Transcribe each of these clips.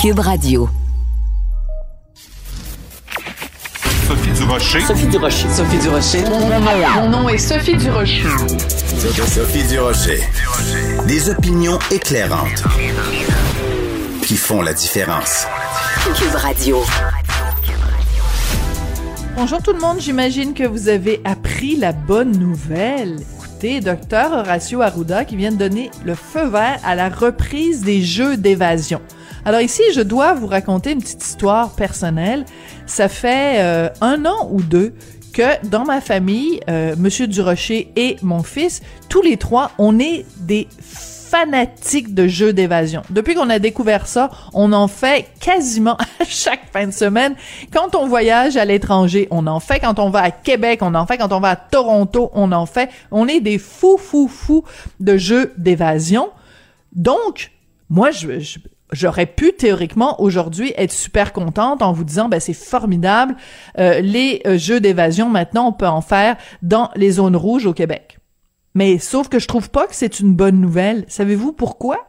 Cube Radio. Sophie Durocher. Sophie Durocher. Sophie Durocher. Mon nom est Sophie Durocher. Sophie Durocher. Des opinions éclairantes qui font la différence. Cube Radio. Bonjour tout le monde, j'imagine que vous avez appris la bonne nouvelle. Écoutez, docteur Horacio Arruda qui vient de donner le feu vert à la reprise des jeux d'évasion. Alors ici, je dois vous raconter une petite histoire personnelle. Ça fait euh, un an ou deux que dans ma famille, euh, Monsieur Durocher et mon fils, tous les trois, on est des fanatiques de jeux d'évasion. Depuis qu'on a découvert ça, on en fait quasiment à chaque fin de semaine. Quand on voyage à l'étranger, on en fait. Quand on va à Québec, on en fait. Quand on va à Toronto, on en fait. On est des fous, fous, fous de jeux d'évasion. Donc, moi, je, je j'aurais pu théoriquement aujourd'hui être super contente en vous disant ben c'est formidable euh, les euh, jeux d'évasion maintenant on peut en faire dans les zones rouges au Québec. Mais sauf que je trouve pas que c'est une bonne nouvelle. Savez-vous pourquoi?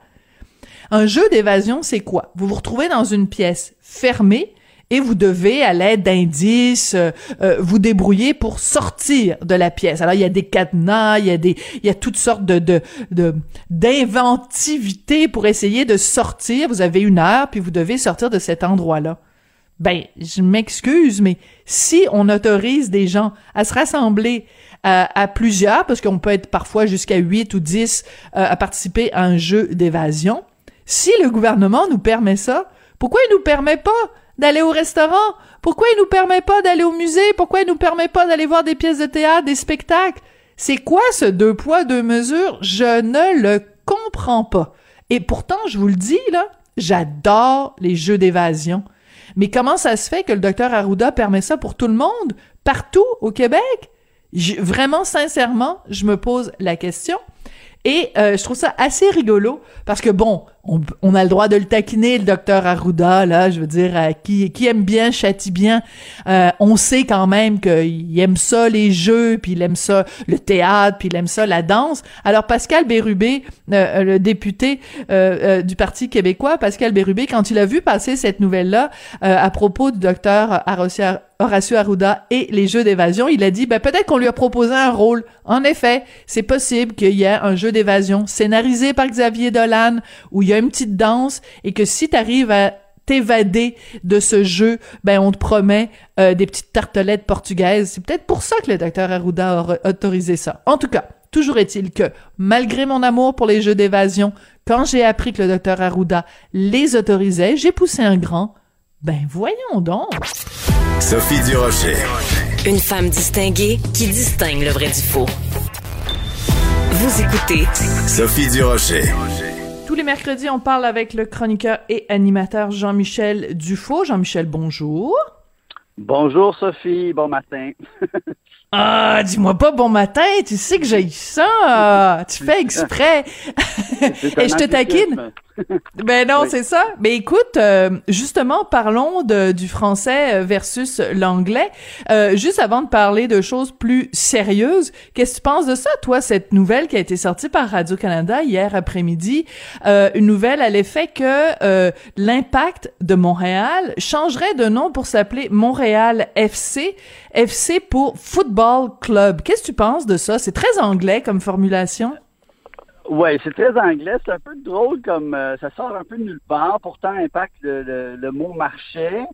Un jeu d'évasion c'est quoi? Vous vous retrouvez dans une pièce fermée et vous devez, à l'aide d'indices, euh, euh, vous débrouiller pour sortir de la pièce. Alors il y a des cadenas, il y a des, il y a toutes sortes de de d'inventivité pour essayer de sortir. Vous avez une heure, puis vous devez sortir de cet endroit-là. Ben, je m'excuse, mais si on autorise des gens à se rassembler à, à plusieurs, parce qu'on peut être parfois jusqu'à 8 ou 10 euh, à participer à un jeu d'évasion, si le gouvernement nous permet ça, pourquoi il nous permet pas d'aller au restaurant? Pourquoi il nous permet pas d'aller au musée? Pourquoi il nous permet pas d'aller voir des pièces de théâtre, des spectacles? C'est quoi ce deux poids, deux mesures? Je ne le comprends pas. Et pourtant, je vous le dis, là, j'adore les jeux d'évasion. Mais comment ça se fait que le docteur Arruda permet ça pour tout le monde, partout au Québec? vraiment, sincèrement, je me pose la question. Et euh, je trouve ça assez rigolo parce que bon, on, on, a le droit de le taquiner, le docteur Arruda, là, je veux dire, euh, qui, qui aime bien, châtie bien. Euh, on sait quand même qu'il aime ça, les jeux, puis il aime ça, le théâtre, puis il aime ça, la danse. Alors, Pascal Bérubé, euh, le député du Parti québécois, Pascal Bérubé, quand il a vu passer cette nouvelle-là à propos du docteur Horacio Arruda et les jeux d'évasion, il a dit, ben, peut-être qu'on lui a proposé un rôle. En effet, c'est possible qu'il y ait un jeu d'évasion scénarisé par Xavier Dolan, où il y a une petite danse et que si tu arrives à t'évader de ce jeu, ben on te promet euh, des petites tartelettes portugaises. C'est peut-être pour ça que le docteur Arruda a autorisé ça. En tout cas, toujours est-il que malgré mon amour pour les jeux d'évasion, quand j'ai appris que le docteur Arruda les autorisait, j'ai poussé un grand. Ben voyons donc. Sophie Durocher. Une femme distinguée qui distingue le vrai du faux. Vous écoutez Sophie Durocher. Tous les mercredis, on parle avec le chroniqueur et animateur Jean-Michel Dufault. Jean-Michel, bonjour. Bonjour Sophie, bon matin. ah, dis-moi pas bon matin, tu sais que j'ai ça. Tu fais exprès. et je te taquine. ben non, c'est ça. Mais écoute, euh, justement, parlons de, du français euh, versus l'anglais. Euh, juste avant de parler de choses plus sérieuses, qu'est-ce que tu penses de ça, toi, cette nouvelle qui a été sortie par Radio-Canada hier après-midi, une nouvelle à l'effet que l'impact de Montréal changerait de nom pour s'appeler Montréal FC, FC pour Football Club. Qu'est-ce que tu penses de ça? C'est très anglais comme formulation. Oui, c'est très anglais. C'est un peu drôle comme euh, ça sort un peu de nulle part. Pourtant, impact le, le, mot marché.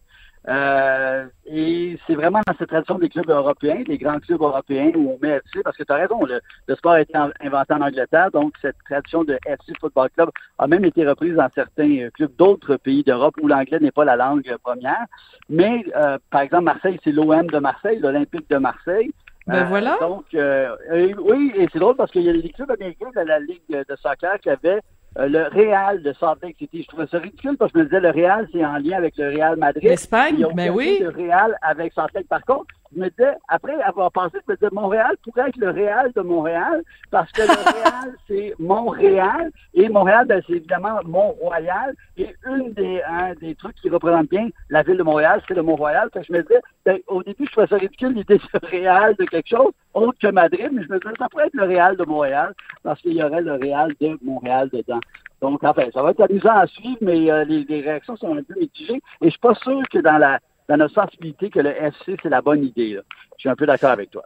Euh, et c'est vraiment dans cette tradition des clubs européens, des grands clubs européens où on met FC, parce que tu as raison, le, sport a été inventé en Angleterre, donc cette tradition de FC Football Club a même été reprise dans certains euh, clubs d'autres pays d'Europe où l'anglais n'est pas la langue première. Mais, par exemple, Marseille, c'est l'OM de Marseille, l'Olympique de Marseille. Ben voilà. donc, euh, oui, et c'est drôle parce qu'il y a des clubs américains de la Ligue de soccer qui avaient euh, le Real de Salt Lake City. Je trouvais ça ridicule parce que je me disais le Real, c'est en lien avec le Real Madrid. L'Espagne, mais ben oui. Le Real avec Salt Lake. Par contre, je me disais, après avoir pensé, je me disais, Montréal pourrait être le Real de Montréal, parce que le Real, c'est Montréal, et Montréal, ben, c'est évidemment Mont-Royal, et une des, un des trucs qui représente bien la ville de Montréal, c'est le Mont-Royal. je me disais, ben, au début, je trouvais ça ridicule l'idée de Real de quelque chose, autre que Madrid, mais je me disais, ça pourrait être le Real de Montréal, parce qu'il y aurait le Real de Montréal dedans. Donc, enfin, ça va être amusant à suivre, mais euh, les, les, réactions sont un peu mitigées. Et je suis pas sûr que dans la notre sensibilité que le FC, c'est la bonne idée. Là. Je suis un peu d'accord avec toi.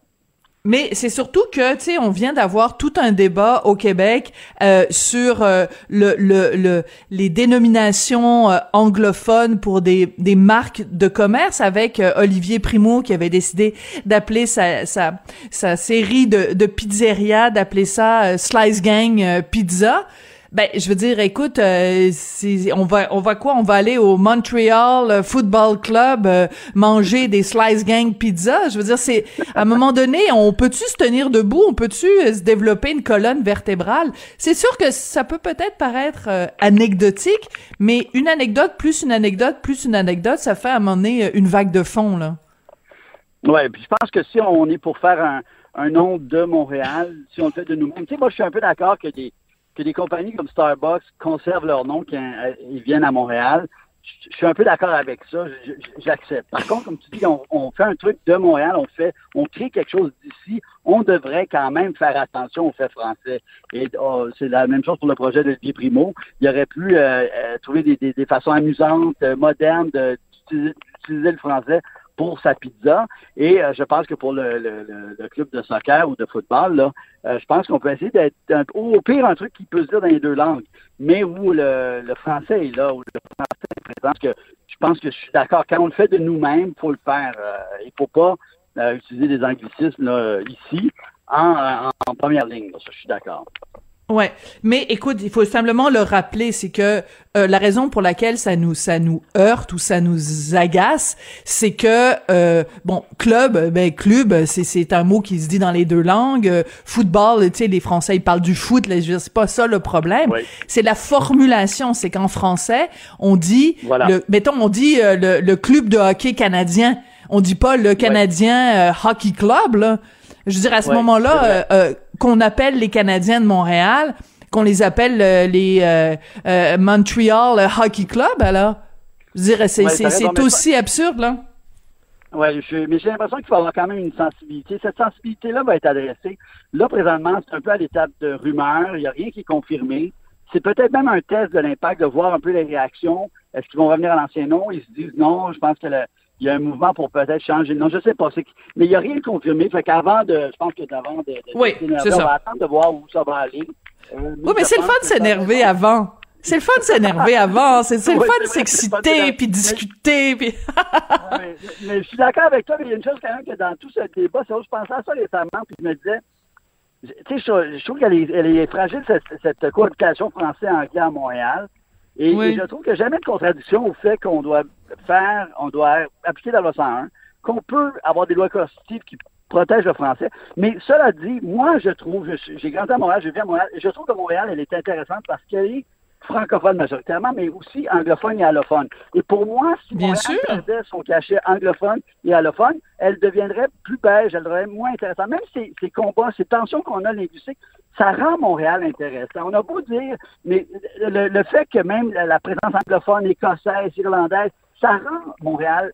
Mais c'est surtout que, tu sais, on vient d'avoir tout un débat au Québec euh, sur euh, le, le, le, les dénominations euh, anglophones pour des, des marques de commerce avec euh, Olivier Primo qui avait décidé d'appeler sa, sa, sa série de, de pizzeria, d'appeler ça Slice Gang Pizza. Ben, je veux dire, écoute, euh, on va, on va quoi? On va aller au Montreal Football Club euh, manger des slice gang pizza? Je veux dire, c'est à un moment donné, on peut-tu se tenir debout? On peut-tu euh, se développer une colonne vertébrale? C'est sûr que ça peut peut-être paraître anecdotique, mais une anecdote plus une anecdote plus une anecdote, ça fait à un moment donné une vague de fond là. Ouais, puis je pense que si on est pour faire un, un nom de Montréal, si on le fait de nous-mêmes, tu sais, moi je suis un peu d'accord que des que des compagnies comme Starbucks conservent leur nom quand euh, ils viennent à Montréal. Je suis un peu d'accord avec ça, j'accepte. Par contre, comme tu dis, on, fait un truc de Montréal, on fait, on crée quelque chose d'ici, on devrait quand même faire attention au fait français. Et oh, c'est la même chose pour le projet de Guy Primo. Il aurait pu euh, euh, trouver des, des, façons amusantes, modernes d'utiliser le français pour sa pizza. Et euh, je pense que pour le, le, club de soccer ou de football, là, euh, je pense qu'on peut essayer d'être au pire un truc qui peut se dire dans les deux langues, mais où le, français est là, où le français est présent. que je pense que je suis d'accord. Quand on le fait de nous-mêmes, il faut le faire. Euh, il ne faut pas utiliser des anglicismes ici en, première ligne. Je suis d'accord. Ouais, mais écoute, il faut simplement le rappeler, c'est que euh, la raison pour laquelle ça nous ça nous heurte ou ça nous agace, c'est que euh, bon club, ben club, c'est c'est un mot qui se dit dans les deux langues. Euh, football, tu sais, les Français ils parlent du foot, là, c'est pas ça le problème. C'est la formulation, c'est qu'en français on dit, le, mettons on dit le, le, club de hockey canadien, on dit pas le Canadien Hockey Club là. Je veux dire, à ce moment-là, euh, euh, qu'on appelle les Canadiens de Montréal, qu'on les appelle euh, les Montreal Hockey Club, alors, je dirais, c'est c'est aussi absurde, là. Oui, mais j'ai l'impression qu'il faut avoir quand même une sensibilité. Cette sensibilité-là va être adressée. Là, présentement, c'est un peu à l'étape de rumeur. Il n'y a rien qui est confirmé. C'est peut-être même un test de l'impact de voir un peu les réactions. Est-ce qu'ils vont revenir à l'ancien nom? Ils se disent non, je pense que le, il y a un mouvement pour peut-être changer. Non, je sais pas. Mais il n'y a rien de confirmé. Fait qu'avant de, je pense que d'avant de, de oui, c'est on va attendre de voir où ça va aller. Euh, oui, mais c'est le fun de s'énerver avant. C'est le fun de s'énerver avant. C'est le fun de s'exciter puis discuter. Puis... mais, je suis d'accord avec toi, mais il y a une chose quand même que dans tout ce débat, c'est je pensais à ça récemment, puis je me disais, tu sais, je, trouve qu'elle est, elle est fragile, cette, cette cohabitation français-anglais à Montréal. Et, je trouve qu'il n'y a jamais de contradiction au fait qu'on doit faire, on doit appliquer la loi 101, qu'on peut avoir des lois constitutives qui protègent le français. Mais cela dit, moi, je trouve, j'ai grandi à Montréal, j'ai vu à Montréal, je trouve que Montréal, elle est intéressante parce qu'elle est francophone majoritairement, mais aussi anglophone et allophone. Et pour moi, si Bien Montréal perdait son cachet anglophone et allophone, elle deviendrait plus beige, elle deviendrait moins intéressante. Même ces, ces combats, ces tensions qu'on a linguistiques, ça rend Montréal intéressant. On a beau dire, mais le, fait que même la, présence anglophone, écossaise, irlandaise, ça rend Montréal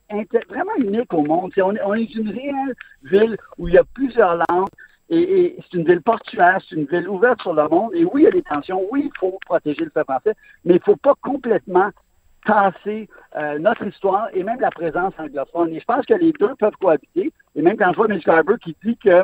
vraiment unique au monde. on, est une réelle ville où il y a plusieurs langues et, c'est une ville portuaire, c'est une ville ouverte sur le monde. Et oui, il y a des tensions, oui, il faut protéger le peuple français, mais il ne faut pas complètement tasser euh, notre histoire et même la présence anglophone. Et je pense que les deux peuvent cohabiter. Et même quand je vois Mitch Garber qui dit que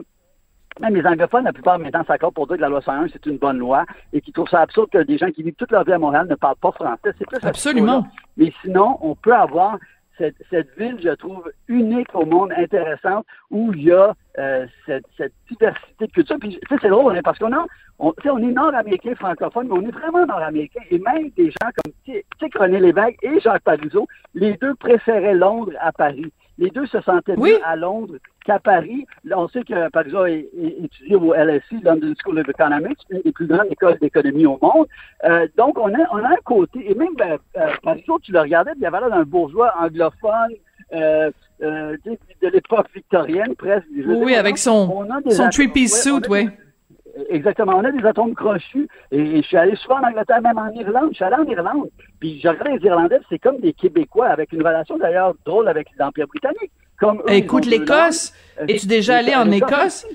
même les anglophones, la plupart maintenant s'accordent pour dire que la loi 101, c'est une bonne loi et qui trouvent ça absurde que des gens qui vivent toute leur vie à Montréal ne parlent pas français. C'est plus Absolument. Mais sinon, on peut avoir cette, cette, ville, je trouve, unique au monde, intéressante, où il y a euh, cette, cette, diversité de culture. Puis, tu sais, c'est drôle, hein, parce qu'on a, on, on est nord-américain francophone, mais on est vraiment nord-américain. Et même des gens comme, tu sais, René Lévesque et Jacques Parizeau, les deux préféraient Londres à Paris. Les deux se sentaient mieux à Londres qu'à Paris. on sait que Paris a étudié au LSE, London School of Economics, une des plus grandes écoles d'économie au monde. Euh, donc, on a, on a un côté, et même ben, euh, tu le regardais, il y avait là un bourgeois anglophone, euh, euh, de l'époque victorienne, presque. Oui, avec son, son three-piece suit, oui. Exactement. On a des atomes crochus. Et, je suis allé souvent en Angleterre, même en Irlande. Je suis allé en Irlande. Puis je regarde les Irlandais, c'est comme des Québécois, avec une relation d'ailleurs drôle avec l'Empire britannique. Comme Écoute, l'Écosse. Es-tu déjà allé en Écosse?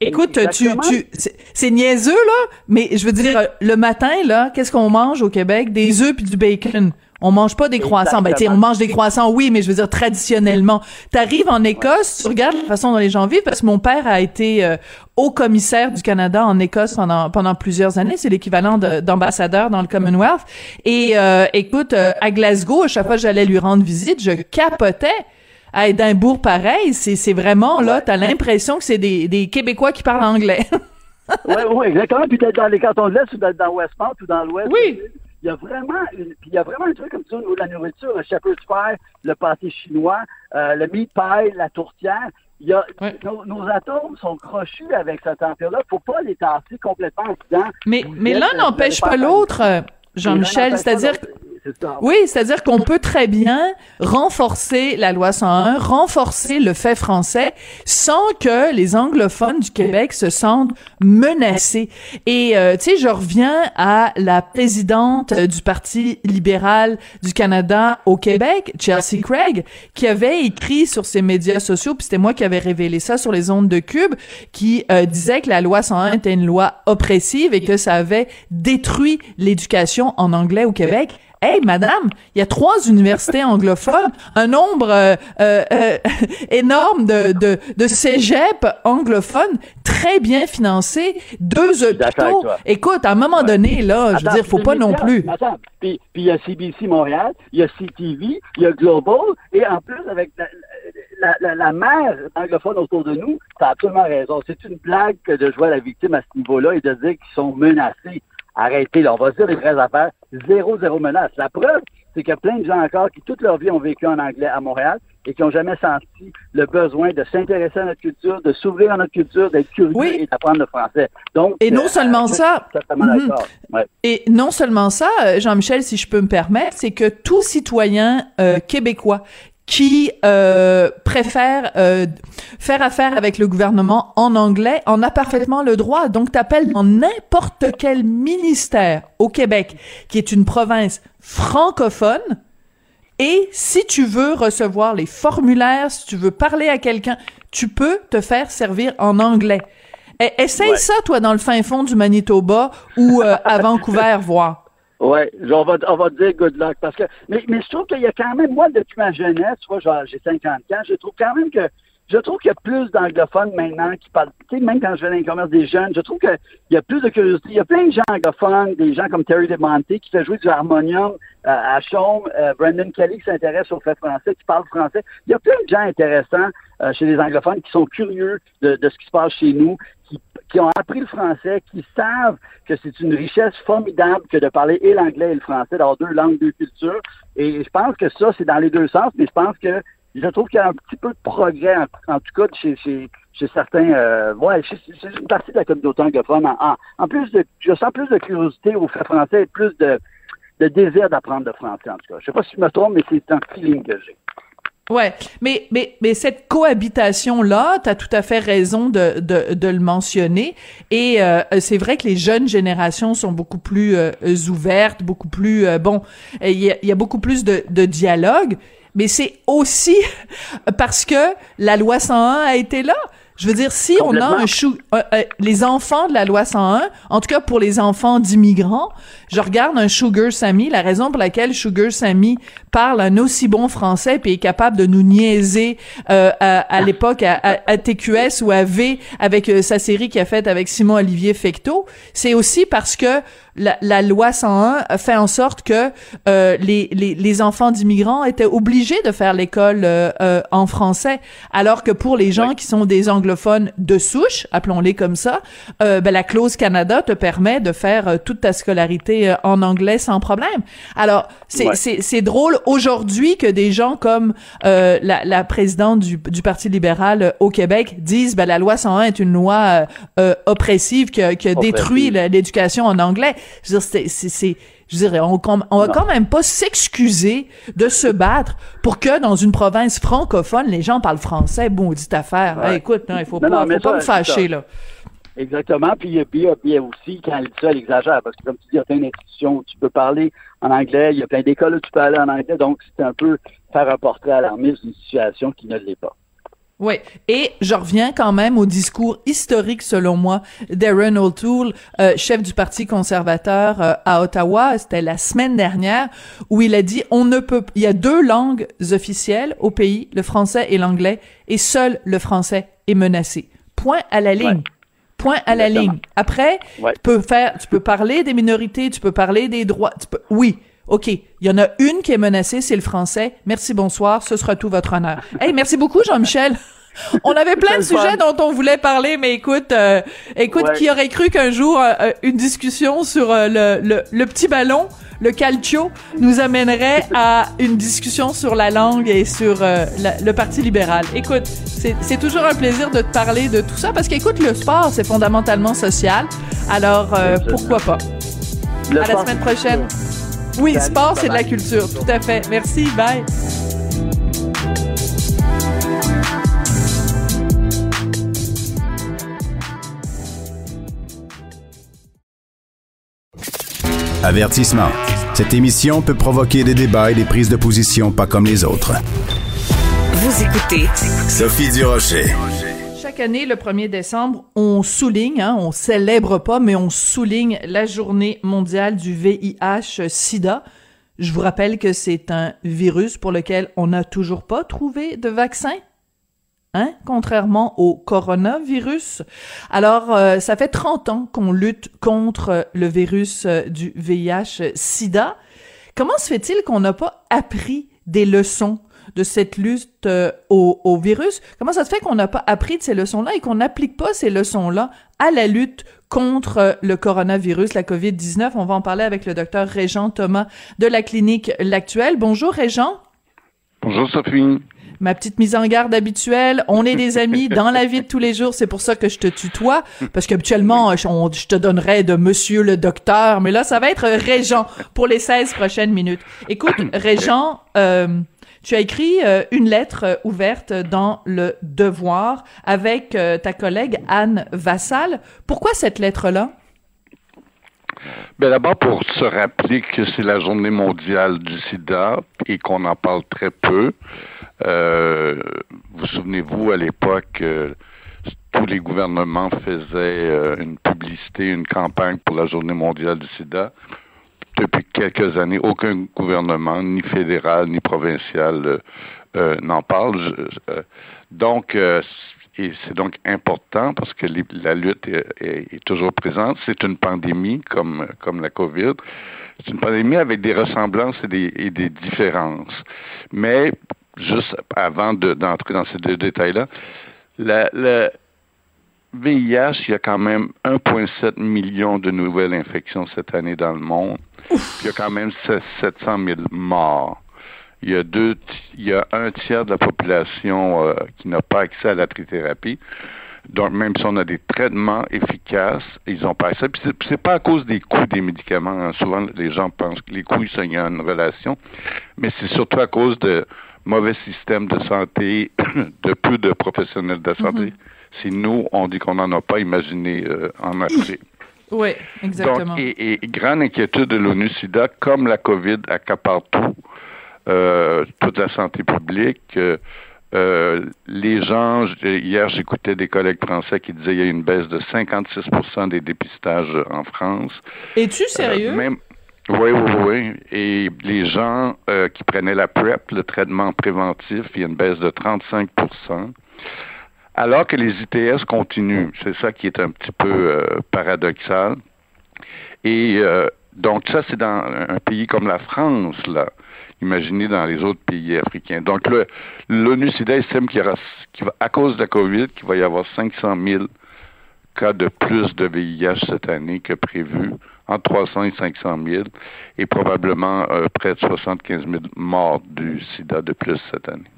Écoute, tu, Exactement. tu, c'est- c'est niaiseux là, mais je veux dire, le matin là, qu'est-ce qu'on mange au Québec? Des œufs puis du bacon. On mange pas des croissants. Ben, tu on mange des croissants, oui, mais je veux dire traditionnellement. T'arrives en Écosse, tu regardes la façon dont les gens vivent, parce que mon père a été euh, haut commissaire du Canada en Écosse pendant pendant plusieurs années. C'est l'équivalent de- d'ambassadeur dans le Commonwealth. Et euh, écoute, euh, à Glasgow, à chaque fois que j'allais lui rendre visite, je capotais. À Édimbourg, pareil, c'est c'est vraiment là, t'as l'impression que c'est des, des Québécois qui parlent anglais. Oui, oui, exactement. Puis dans les cantons de l'Est ou d'être dans Westmount ou dans l'Ouest. Oui. Il y a vraiment une, puis il y a vraiment un truc comme ça au niveau de la nourriture, le shepherd's pie, le pâté chinois, euh, le meat pie, la tourtière. Il y a, Ouais. nos, nos atomes sont crochus avec cette température-là. Faut pas les tasser complètement en disant. Mais, mais l'un vous n'empêche pas faire- l'autre, euh, Jean-Michel. pas C'est-à-dire que. Oui, c'est-à-dire qu'on peut très bien renforcer la loi 101, renforcer le fait français sans que les anglophones du Québec se sentent menacés. Et euh, tu sais, je reviens à la présidente du Parti libéral du Canada au Québec, Chelsea Craig, qui avait écrit sur ses médias sociaux, puis c'était moi qui avais révélé ça sur les ondes de Cube, qui euh, disait que la loi 101 était une loi oppressive et que ça avait détruit l'éducation en anglais au Québec. Hey, madame, il y a trois universités anglophones, un nombre euh, euh, euh, énorme de, de, de cégeps anglophones très bien financés, deux hôpitaux. Écoute, à un moment donné, là, je veux dire, faut pas non plus. Attends, puis puis il y a CBC Montréal, il y a CTV, il y a Global, et en plus, avec la, la, la, la mère anglophone autour de nous, tu as absolument raison. C'est une blague que de jouer à la victime à ce niveau-là et de dire qu'ils sont menacés. Arrêtez, là, on va se dire les vraies affaires. Zéro, zéro menace. La preuve, c'est qu'il y a plein de gens encore qui, toute leur vie, ont vécu en anglais à Montréal et qui n'ont jamais senti le besoin de s'intéresser à notre culture, de s'ouvrir à notre culture, d'être curieux Oui. et d'apprendre le français. Donc, Et non euh, seulement ça. Mhm. Ouais. Et non seulement ça, euh, Jean-Michel, si je peux me permettre, c'est que tout citoyen euh, québécois qui euh, préfère euh, faire affaire avec le gouvernement en anglais en a parfaitement le droit. Donc, t'appelles dans n'importe quel ministère au Québec, qui est une province francophone, et si tu veux recevoir les formulaires, si tu veux parler à quelqu'un, tu peux te faire servir en anglais. Essaye Ouais. ça, toi, dans le fin fond du Manitoba ou euh, à Vancouver, voir. Oui, on va, on va dire good luck. Parce que, mais, mais je trouve qu'il y a quand même, moi, depuis ma jeunesse, tu vois, j'ai 50 ans, je trouve quand même que je trouve qu'il y a plus d'anglophones maintenant qui parlent. Tu sais, même quand je vais dans les commerces des jeunes, je trouve qu'il y a plus de curiosité. Il y a plein de gens anglophones, des gens comme Terry DeMonte qui fait jouer du harmonium euh, à Chaume, euh, Brandon Kelly qui s'intéresse au fait français, qui parle français. Il y a plein de gens intéressants euh, chez les anglophones qui sont curieux de, ce qui se passe chez nous, qui, qui ont appris le français, qui savent que c'est une richesse formidable que de parler et l'anglais et le français, d'avoir deux langues, deux cultures. Et je pense que ça, c'est dans les deux sens, mais je pense que je trouve qu'il y a un petit peu de progrès, en, tout cas, chez, chez, chez certains, euh, ouais, chez une partie de la communauté anglophone. En, en, plus de, je sens plus de curiosité au fait français et plus de, de désir d'apprendre le français, en tout cas. Je sais pas si je me trompe, mais c'est un feeling que j'ai. Ouais, mais mais mais cette cohabitation là, tu as tout à fait raison de de, de le mentionner et euh, c'est vrai que les jeunes générations sont beaucoup plus euh, ouvertes, beaucoup plus euh, bon, il y a, y a beaucoup plus de de dialogue, mais c'est aussi parce que la loi 101 a été là. Je veux dire, si on a un chou, euh, euh, les enfants de la loi 101, en tout cas pour les enfants d'immigrants, je regarde un Sugar Sammy, la raison pour laquelle Sugar Sammy parle un aussi bon français puis est capable de nous niaiser euh, à, à l'époque à, à- à TQS ou à V avec euh, sa série qu'il a faite avec Simon Olivier Fecteau, c'est aussi parce que la, la loi 101 a fait en sorte que euh, les, les, les enfants d'immigrants étaient obligés de faire l'école euh, euh, en français, alors que pour les gens qui sont des anglophones de souche, appelons-les comme ça, euh, ben, la clause Canada te permet de faire euh, toute ta scolarité euh, en anglais sans problème. Alors, c'est c'est drôle aujourd'hui que des gens comme euh, la, la présidente du, du Parti libéral au Québec disent ben, la loi 101 est une loi oppressive qui qui détruit l'éducation en anglais. Je veux dire, c'est- c'est... c'est- Je dirais, on, on va quand même pas s'excuser de se battre pour que dans une province francophone, les gens parlent français. Bon, dit affaire. Ouais. Hey, écoute, non, il faut Non, pas, non, faut pas ça, me fâcher, là. Exactement. Puis, il y a- puis, puis aussi, quand elle dit ça, elle exagère. Parce que, comme tu dis, il y a plein d'institutions où tu peux parler en anglais. Il y a plein d'écoles où tu peux aller en anglais. Donc, c'est un peu faire un portrait alarmiste d'une situation qui ne l'est pas. Oui, et je reviens quand même au discours historique, selon moi, d'Aaron O'Toole, euh, chef du Parti conservateur euh, à Ottawa, c'était la semaine dernière, où il a dit, on ne peut, il y a deux langues officielles au pays, le français et l'anglais, et seul le français est menacé. Point à la ligne. Point à la ligne. Après, tu peux faire, tu peux parler des minorités, tu peux parler des droits, tu peux, oui, OK, il y en a une qui est menacée, c'est le français. Merci, bonsoir, ce sera tout votre honneur. Hey, merci beaucoup, Jean-Michel. On avait plein de sujets dont on voulait parler, mais écoute, euh, écoute, qui aurait cru qu'un jour euh, euh, une discussion sur le, le, le, petit ballon, le calcio, nous amènerait à une discussion sur la langue et sur le Parti libéral? Écoute, c'est toujours un plaisir de te parler de tout ça parce qu'écoute, le sport, c'est fondamentalement social. Alors, pourquoi pas? à la semaine prochaine. Oui, sport, c'est de la culture, tout à fait. Merci, bye. Avertissement. Cette émission peut provoquer des débats et des prises de position pas comme les autres. Vous écoutez Sophie Durocher chaque année, le 1er décembre, on souligne, hein, on célèbre pas, mais on souligne la journée mondiale du VIH-Sida. Je vous rappelle que c'est un virus pour lequel on n'a toujours pas trouvé de vaccin. Hein, contrairement au coronavirus. Alors, euh, ça fait 30 ans qu'on lutte contre le virus euh, du VIH-Sida. Comment se fait-il qu'on n'a pas appris des leçons de cette lutte euh, au, virus. Comment ça se fait qu'on n'a pas appris de ces leçons-là et qu'on n'applique pas ces leçons-là à la lutte contre euh, le coronavirus, la COVID-19? On va en parler avec le docteur Régent Thomas de la clinique L'Actuelle. Bonjour Régent. Bonjour Sophie ma petite mise en garde habituelle. On est des amis dans la vie de tous les jours. C'est pour ça que je te tutoie, parce qu'habituellement, je, je te donnerais de monsieur le docteur, mais là, ça va être Régent pour les 16 prochaines minutes. Écoute, Régent, euh, tu as écrit euh, une lettre euh, ouverte dans le Devoir avec euh, ta collègue Anne Vassal. Pourquoi cette lettre-là? Ben d'abord pour se rappeler que c'est la journée mondiale du sida et qu'on en parle très peu. vous souvenez-vous à l'époque tous les gouvernements faisaient une publicité, une campagne pour la journée mondiale du sida depuis quelques années, aucun gouvernement, ni fédéral, ni provincial, euh, euh, n'en parle. Euh, donc, et c'est donc important parce que la lutte est, toujours présente. C'est une pandémie comme, comme la COVID. C'est une pandémie avec des ressemblances et des, et des différences. Mais, juste avant d'entrer dans ces deux détails-là, la, la VIH, il y a quand même 1,7 million de nouvelles infections cette année dans le monde. Il y a quand même 700 000 morts. Il y a deux, il y a un tiers de la population euh, qui n'a pas accès à la trithérapie. Donc, même si on a des traitements efficaces, ils ont pas accès. Puis c'est pas à cause des coûts des médicaments. Hein. Souvent, les gens pensent que les coûts, ça y a une relation. Mais c'est surtout à cause de mauvais systèmes de santé, de peu de professionnels de santé. Mm-hmm. Si nous, on dit qu'on n'en a pas, imaginé euh, en Afrique. Oui, exactement. Donc, et, grande inquiétude de l'ONU-SIDA, comme la COVID accapare tout, euh, toute la santé publique. Euh, euh les gens, hier j'écoutais des collègues français qui disaient qu'il y a une baisse de 56 des dépistages en France. Es-tu sérieux? même, oui, oui, oui. Et les gens qui prenaient la PrEP, le traitement préventif, il y a une baisse de 35 alors que les ITS continuent. C'est ça qui est un petit peu euh, paradoxal. Et euh, donc ça, c'est dans un pays comme la France, là. Imaginez dans les autres pays africains. Donc l'ONU-SIDA estime qu'il y va, à cause de la COVID, qu'il va y avoir 500 000 cas de plus de VIH cette année que prévu, entre 300 et 500 000, et probablement euh, près de 75 000 morts du sida de plus cette année.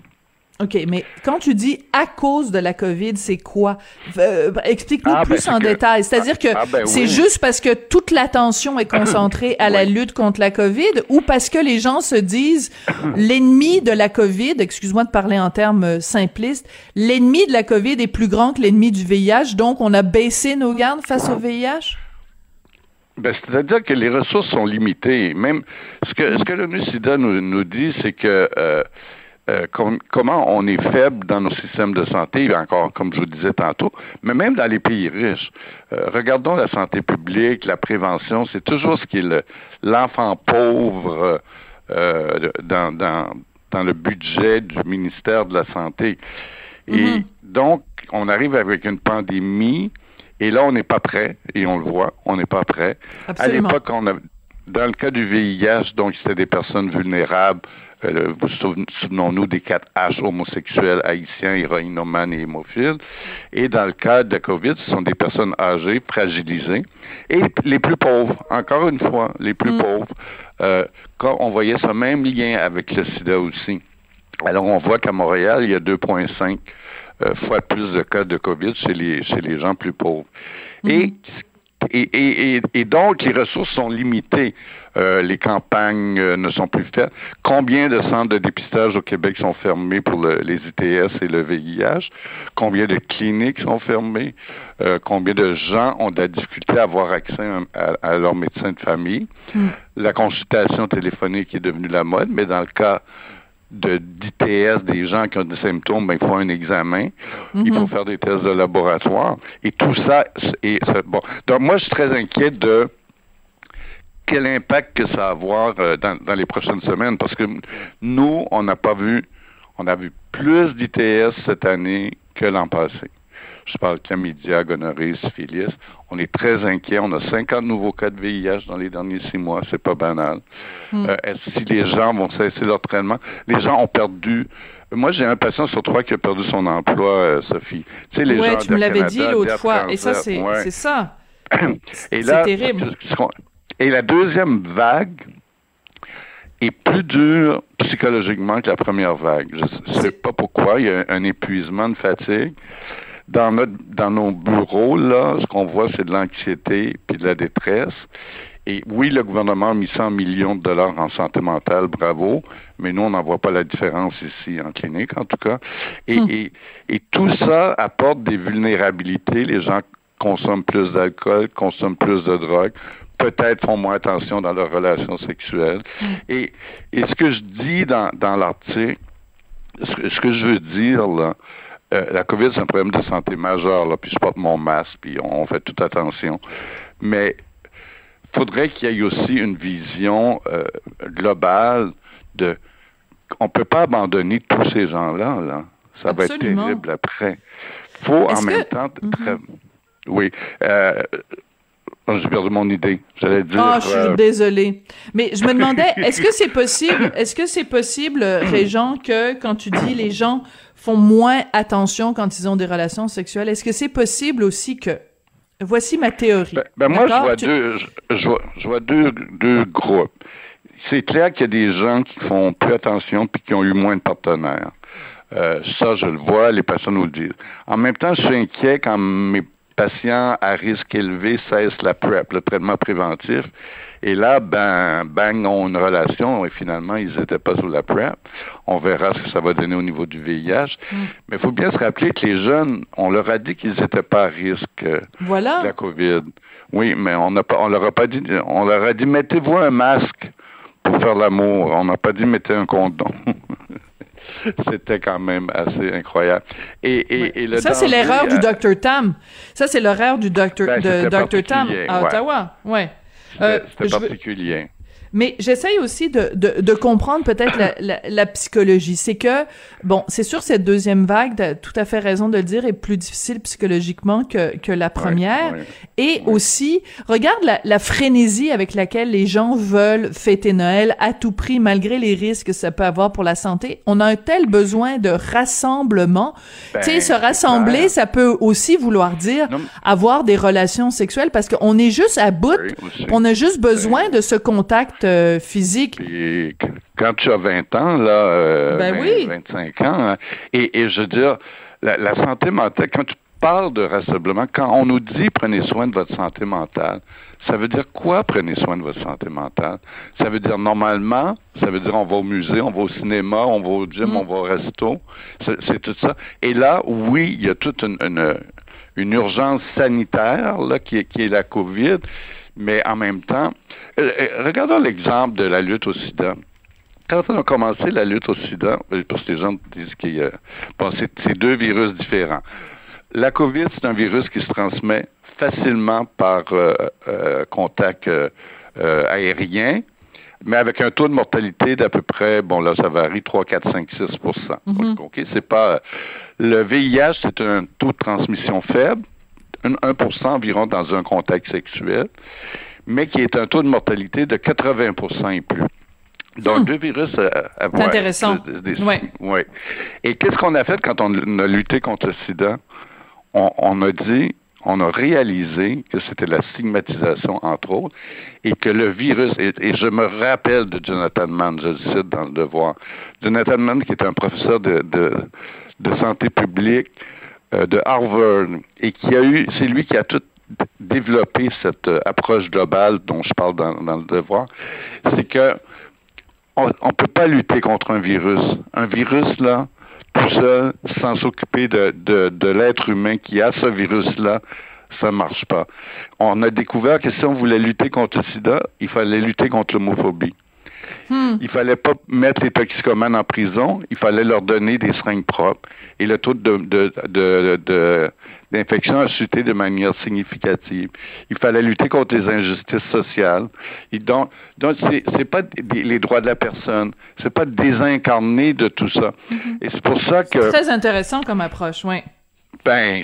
OK, mais quand tu dis à cause de la COVID, c'est quoi? Euh, explique-nous ah, plus ben, en détail. C'est-à-dire que ah, ben c'est juste parce que toute l'attention est concentrée à la lutte contre la COVID ou parce que les gens se disent l'ennemi de la COVID, excuse-moi de parler en termes simplistes, l'ennemi de la COVID est plus grand que l'ennemi du VIH, donc on a baissé nos gardes face au VIH? Ben, c'est-à-dire que les ressources sont limitées. Même ce que ce que l'ONU-SIDA nous, nous dit, c'est que euh, euh, comment on est faible dans nos systèmes de santé, encore comme je vous disais tantôt, mais même dans les pays riches. Euh, regardons la santé publique, la prévention, c'est toujours ce qui est l'enfant pauvre euh, dans, dans, dans le budget du ministère de la Santé. Et mm-hmm. donc, on arrive avec une pandémie, et là, on n'est pas prêt, et on le voit, on n'est pas prêt. Absolument. À l'époque, on a, dans le cas du VIH, donc c'était des personnes vulnérables, euh, vous souvenons-nous des quatre H homosexuels, haïtiens, héroïnomanes et hémophiles. Et dans le cas de COVID, ce sont des personnes âgées, fragilisées, et les plus pauvres, encore une fois, les plus mm. pauvres. Euh, quand on voyait ce même lien avec le sida aussi. Alors, on voit qu'à Montréal, il y a 2,5 euh, fois plus de cas de COVID chez les, chez les gens plus pauvres. Et mm-hmm. Et, et, et, donc, les ressources sont limitées. Euh, les campagnes euh, ne sont plus faites. Combien de centres de dépistage au Québec sont fermés pour les ITS et le VIH? Combien de cliniques sont fermées? Euh, combien de gens ont de la difficulté à avoir accès à, leur médecin de famille? Hmm. La consultation téléphonique est devenue la mode, mais dans le cas de d'ITS, des gens qui ont des symptômes, ben, il faut un examen, il faut mhm. faire des tests de laboratoire, et tout ça est, bon. Donc moi, je suis très inquiet de quel impact que ça va avoir euh, dans, dans, les prochaines semaines, parce que nous, on n'a pas vu, on a vu plus d'ITS cette année que l'an passé je parle chlamydia, gonorrhée, syphilis. On est très inquiet. On a 50 nouveaux cas de VIH dans les derniers six mois. C'est pas banal. Hmm. Euh, si les gens vont cesser leur traitement, les gens ont perdu. Moi, j'ai un patient sur trois qui a perdu son emploi, euh, Sophie. Tu sais, les ouais, tu me l'avais dit l'autre fois. Et ça, c'est ça. Et là, c'est terrible. Et la deuxième vague, est plus dure psychologiquement que la première vague. Je ne sais pas pourquoi. Il y a un épuisement de fatigue dans notre dans nos bureaux, là, ce qu'on voit, c'est de l'anxiété puis de la détresse. Et oui, le gouvernement a mis 100 millions de dollars en santé mentale, bravo, mais nous, on n'en voit pas la différence ici en clinique, en tout cas. Et, hmm. et, et tout ça apporte des vulnérabilités. Les gens consomment plus d'alcool, consomment plus de drogue, peut-être font moins attention dans leurs relations sexuelles. Hmm. Et, et ce que je dis dans, dans l'article, ce que je veux dire, là, euh, la COVID, c'est un problème de santé majeur, là, puis je porte mon masque, puis on, fait toute attention. Mais il faudrait qu'il y ait aussi une vision euh, globale de on peut pas abandonner tous ces gens-là, là. Ça va être terrible après. faut en même temps mm-hmm. Oui. Euh, j'ai perdu mon idée. J'allais dire. Ah, je suis euh, désolée. Mais je me demandais, est-ce que c'est possible, est-ce que c'est possible, Réjean, que quand tu dis les gens font moins attention quand ils ont des relations sexuelles, est-ce que c'est possible aussi que Voici ma théorie. Ben, ben moi, je vois, deux, je, vois, deux, deux groupes. C'est clair qu'il y a des gens qui font plus attention puis qui ont eu moins de partenaires. Euh, ça, je le vois, les personnes nous le disent. En même temps, je suis inquiet quand mes patients à risque élevé cessent la PrEP, le traitement préventif. Et là, ben, bang, ont une relation et finalement, ils n'étaient pas sous la PrEP. On verra ce que ça va donner au niveau du VIH. Mm. Mais il faut bien se rappeler que les jeunes, on leur a dit qu'ils n'étaient pas à risque de la COVID. Oui, mais on n'a pas, on leur a pas dit, on leur a dit mettez-vous un masque pour faire l'amour. On n'a pas dit mettez un condom. C'était quand même assez incroyable. Et, et, ça, c'est l'erreur du Dr. Tam. Ça, c'est l'erreur du Dr. Ben, de Dr. Tam à Ottawa. Ouais. C'était euh, particulier. Mais j'essaye aussi de, de, de comprendre peut-être la, la, la, psychologie. C'est que, bon, c'est sûr, cette deuxième vague, tu as tout à fait raison de le dire, est plus difficile psychologiquement que, que la première. Et aussi, regarde la, la, frénésie avec laquelle les gens veulent fêter Noël à tout prix, malgré les risques que ça peut avoir pour la santé. On a un tel besoin de rassemblement. tu sais, ben, se rassembler, ça peut aussi vouloir dire avoir des relations sexuelles parce qu'on est juste à bout, on a juste besoin de ce contact euh, physique. quand tu as 20 ans, là, 25 euh, ben ans, hein, et, je veux dire, la, santé mentale, quand tu parles de rassemblement, quand on nous dit prenez soin de votre santé mentale, ça veut dire quoi prenez soin de votre santé mentale? Ça veut dire normalement, ça veut dire on va au musée, on va au cinéma, on va au gym, mm. on va au resto. C'est tout ça. Et là, oui, il y a toute une, une, urgence sanitaire là, qui, qui est la COVID mais en même temps, euh, euh, regardons l'exemple de la lutte au sida. quand on a commencé la lutte au sida, euh, parce que les gens disent qu'il y a bon, c'est deux virus différents. La COVID, c'est un virus qui se transmet facilement par euh, euh, contact aérien, mais avec un taux de mortalité d'à peu près, bon là, ça varie 3, 4, 5, 6% OK? C'est pas. Le VIH, c'est un taux de transmission faible, 1, 1% environ dans un contact sexuel, mais qui est un taux de mortalité de 80% et plus. Donc, hmm. deux virus à, C'est intéressant. Oui. Et qu'est-ce qu'on a fait quand on a lutté contre le sida? On, a dit, on a réalisé que c'était la stigmatisation, entre autres, et que le virus, et, je me rappelle de Jonathan Mann, je le cite dans le devoir. Jonathan Mann, qui est un professeur de, de, santé publique euh, de Harvard, et qui a eu, c'est lui qui a tout développé cette euh, approche globale dont je parle dans, le devoir, c'est que on ne peut pas lutter contre un virus. Un virus, là, tout seul, sans s'occuper de, de, l'être humain qui a ce virus-là, ça marche pas. On a découvert que si on voulait lutter contre le sida, il fallait lutter contre l'homophobie. Hmm. Il fallait pas mettre les toxicomanes en prison, il fallait leur donner des seringues propres. Et le taux de, de, a chuté de manière significative. Il fallait lutter contre les injustices sociales. Et donc, donc c'est, pas les droits de la personne, c'est pas désincarner de tout ça. Mm-hmm. Et c'est pour ça que... C'est très intéressant comme approche, oui. Ben,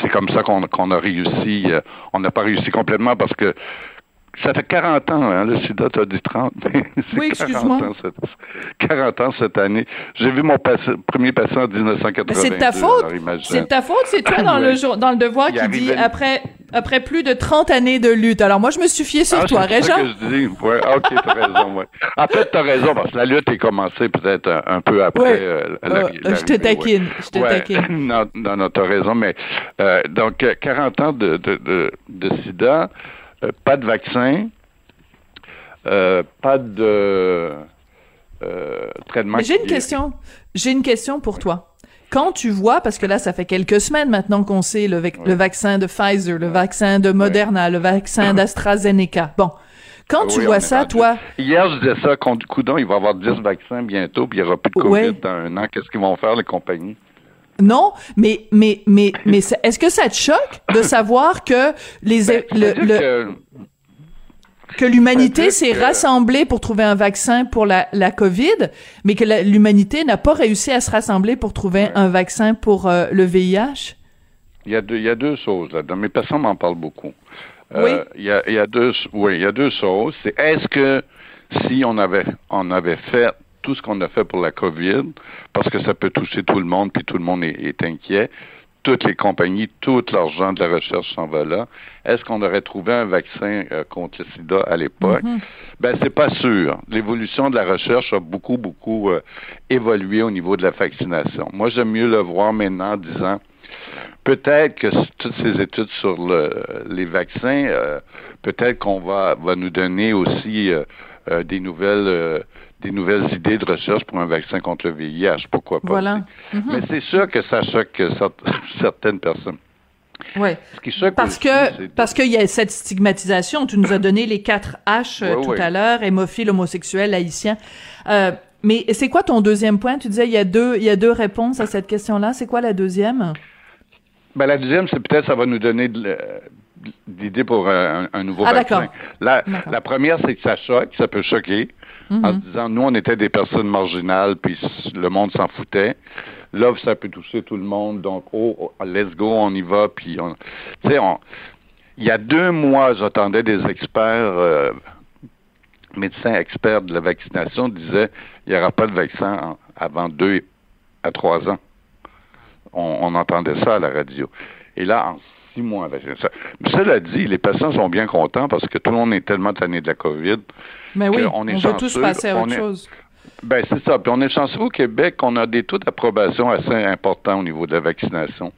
c'est, comme ça qu'on, qu'on a réussi. Euh, on n'a pas réussi complètement parce que ça fait 40 ans, hein, le sida, tu as dit 30. oui, excuse-moi. 40 ans cette année. J'ai vu mon premier patient en 1980. C'est ta faute. C'est ta faute, c'est toi dans, le dans le devoir qui dit après, après plus de 30 années de lutte. Alors moi, je me suis fié sur ah, toi, Réjean. C'est que je dis. Ouais, ok, t'as raison, ouais. En fait, t'as raison, parce que la lutte est commencée peut-être un, peu après. Ouais. Euh, euh, je te taquine, je te taquine. non, non, non, t'as raison, mais euh, donc 40 ans de, de, de, de sida, pas de vaccin, euh, pas de euh, traitement. J'ai une question. J'ai une question pour toi. Quand tu vois, parce que là, ça fait quelques semaines maintenant qu'on sait le, vaccin de Pfizer, le vaccin de Moderna, le vaccin d'AstraZeneca. Bon. Quand tu vois ça, toi. Hier, je disais ça, contre Coudon, il va y avoir 10 vaccins bientôt, puis il n'y aura plus de COVID dans un an. Qu'est-ce qu'ils vont faire, les compagnies? Non, mais mais mais mais est-ce que ça te choque de savoir que les ben, le, que, l'humanité s'est rassemblée pour trouver un vaccin pour la, la COVID, mais que l'humanité n'a pas réussi à se rassembler pour trouver un vaccin pour euh, le VIH? Il y, a deux, il y a deux choses là-dedans, mais personne m'en parle beaucoup. Euh, oui. Il y, a, il y a deux, oui, il y a deux choses. C'est est-ce que si on avait, on avait fait tout ce qu'on a fait pour la COVID, parce que ça peut toucher tout le monde, puis tout le monde est, inquiet. Toutes les compagnies, tout l'argent de la recherche s'en va là. Est-ce qu'on aurait trouvé un vaccin euh, contre le sida à l'époque? Mm-hmm. Ben, c'est pas sûr. L'évolution de la recherche a beaucoup, beaucoup euh, évolué au niveau de la vaccination. Moi, j'aime mieux le voir maintenant en disant peut-être que toutes ces études sur les vaccins, euh, peut-être qu'on va, va nous donner aussi des nouvelles des nouvelles idées de recherche pour un vaccin contre le VIH, pourquoi pas. Voilà. Mhm. Mais c'est sûr que ça choque certaines personnes. Oui. Parce que parce qu'il y a cette stigmatisation. Tu nous as donné les quatre H euh, tout à l'heure hémophile, homosexuel, haïtien. Euh, mais c'est quoi ton deuxième point? Tu disais il y a deux il y a deux réponses à cette question-là. C'est quoi la deuxième? Ben la deuxième, c'est peut-être ça va nous donner de, d'idées pour un, nouveau ah, vaccin. La, la première, c'est que ça choque, ça peut choquer en se mhm. disant, nous, on était des personnes marginales, puis le monde s'en foutait. Là, ça peut toucher tout le monde, donc, oh, oh let's go, on y va, puis on... Tu sais, il y a deux mois, j'attendais des experts, euh, médecins experts de la vaccination, disaient, il n'y aura pas de vaccin avant deux à trois ans. On, on entendait ça à la radio. Et là, en six mois. Ça. Cela dit, les patients sont bien contents parce que tout le monde est tellement tanné de la COVID. Mais oui, on, est on tous passer à autre chose. Ben, c'est ça. Puis on est chanceux au Québec, on a des taux d'approbation assez importants au niveau de la vaccination.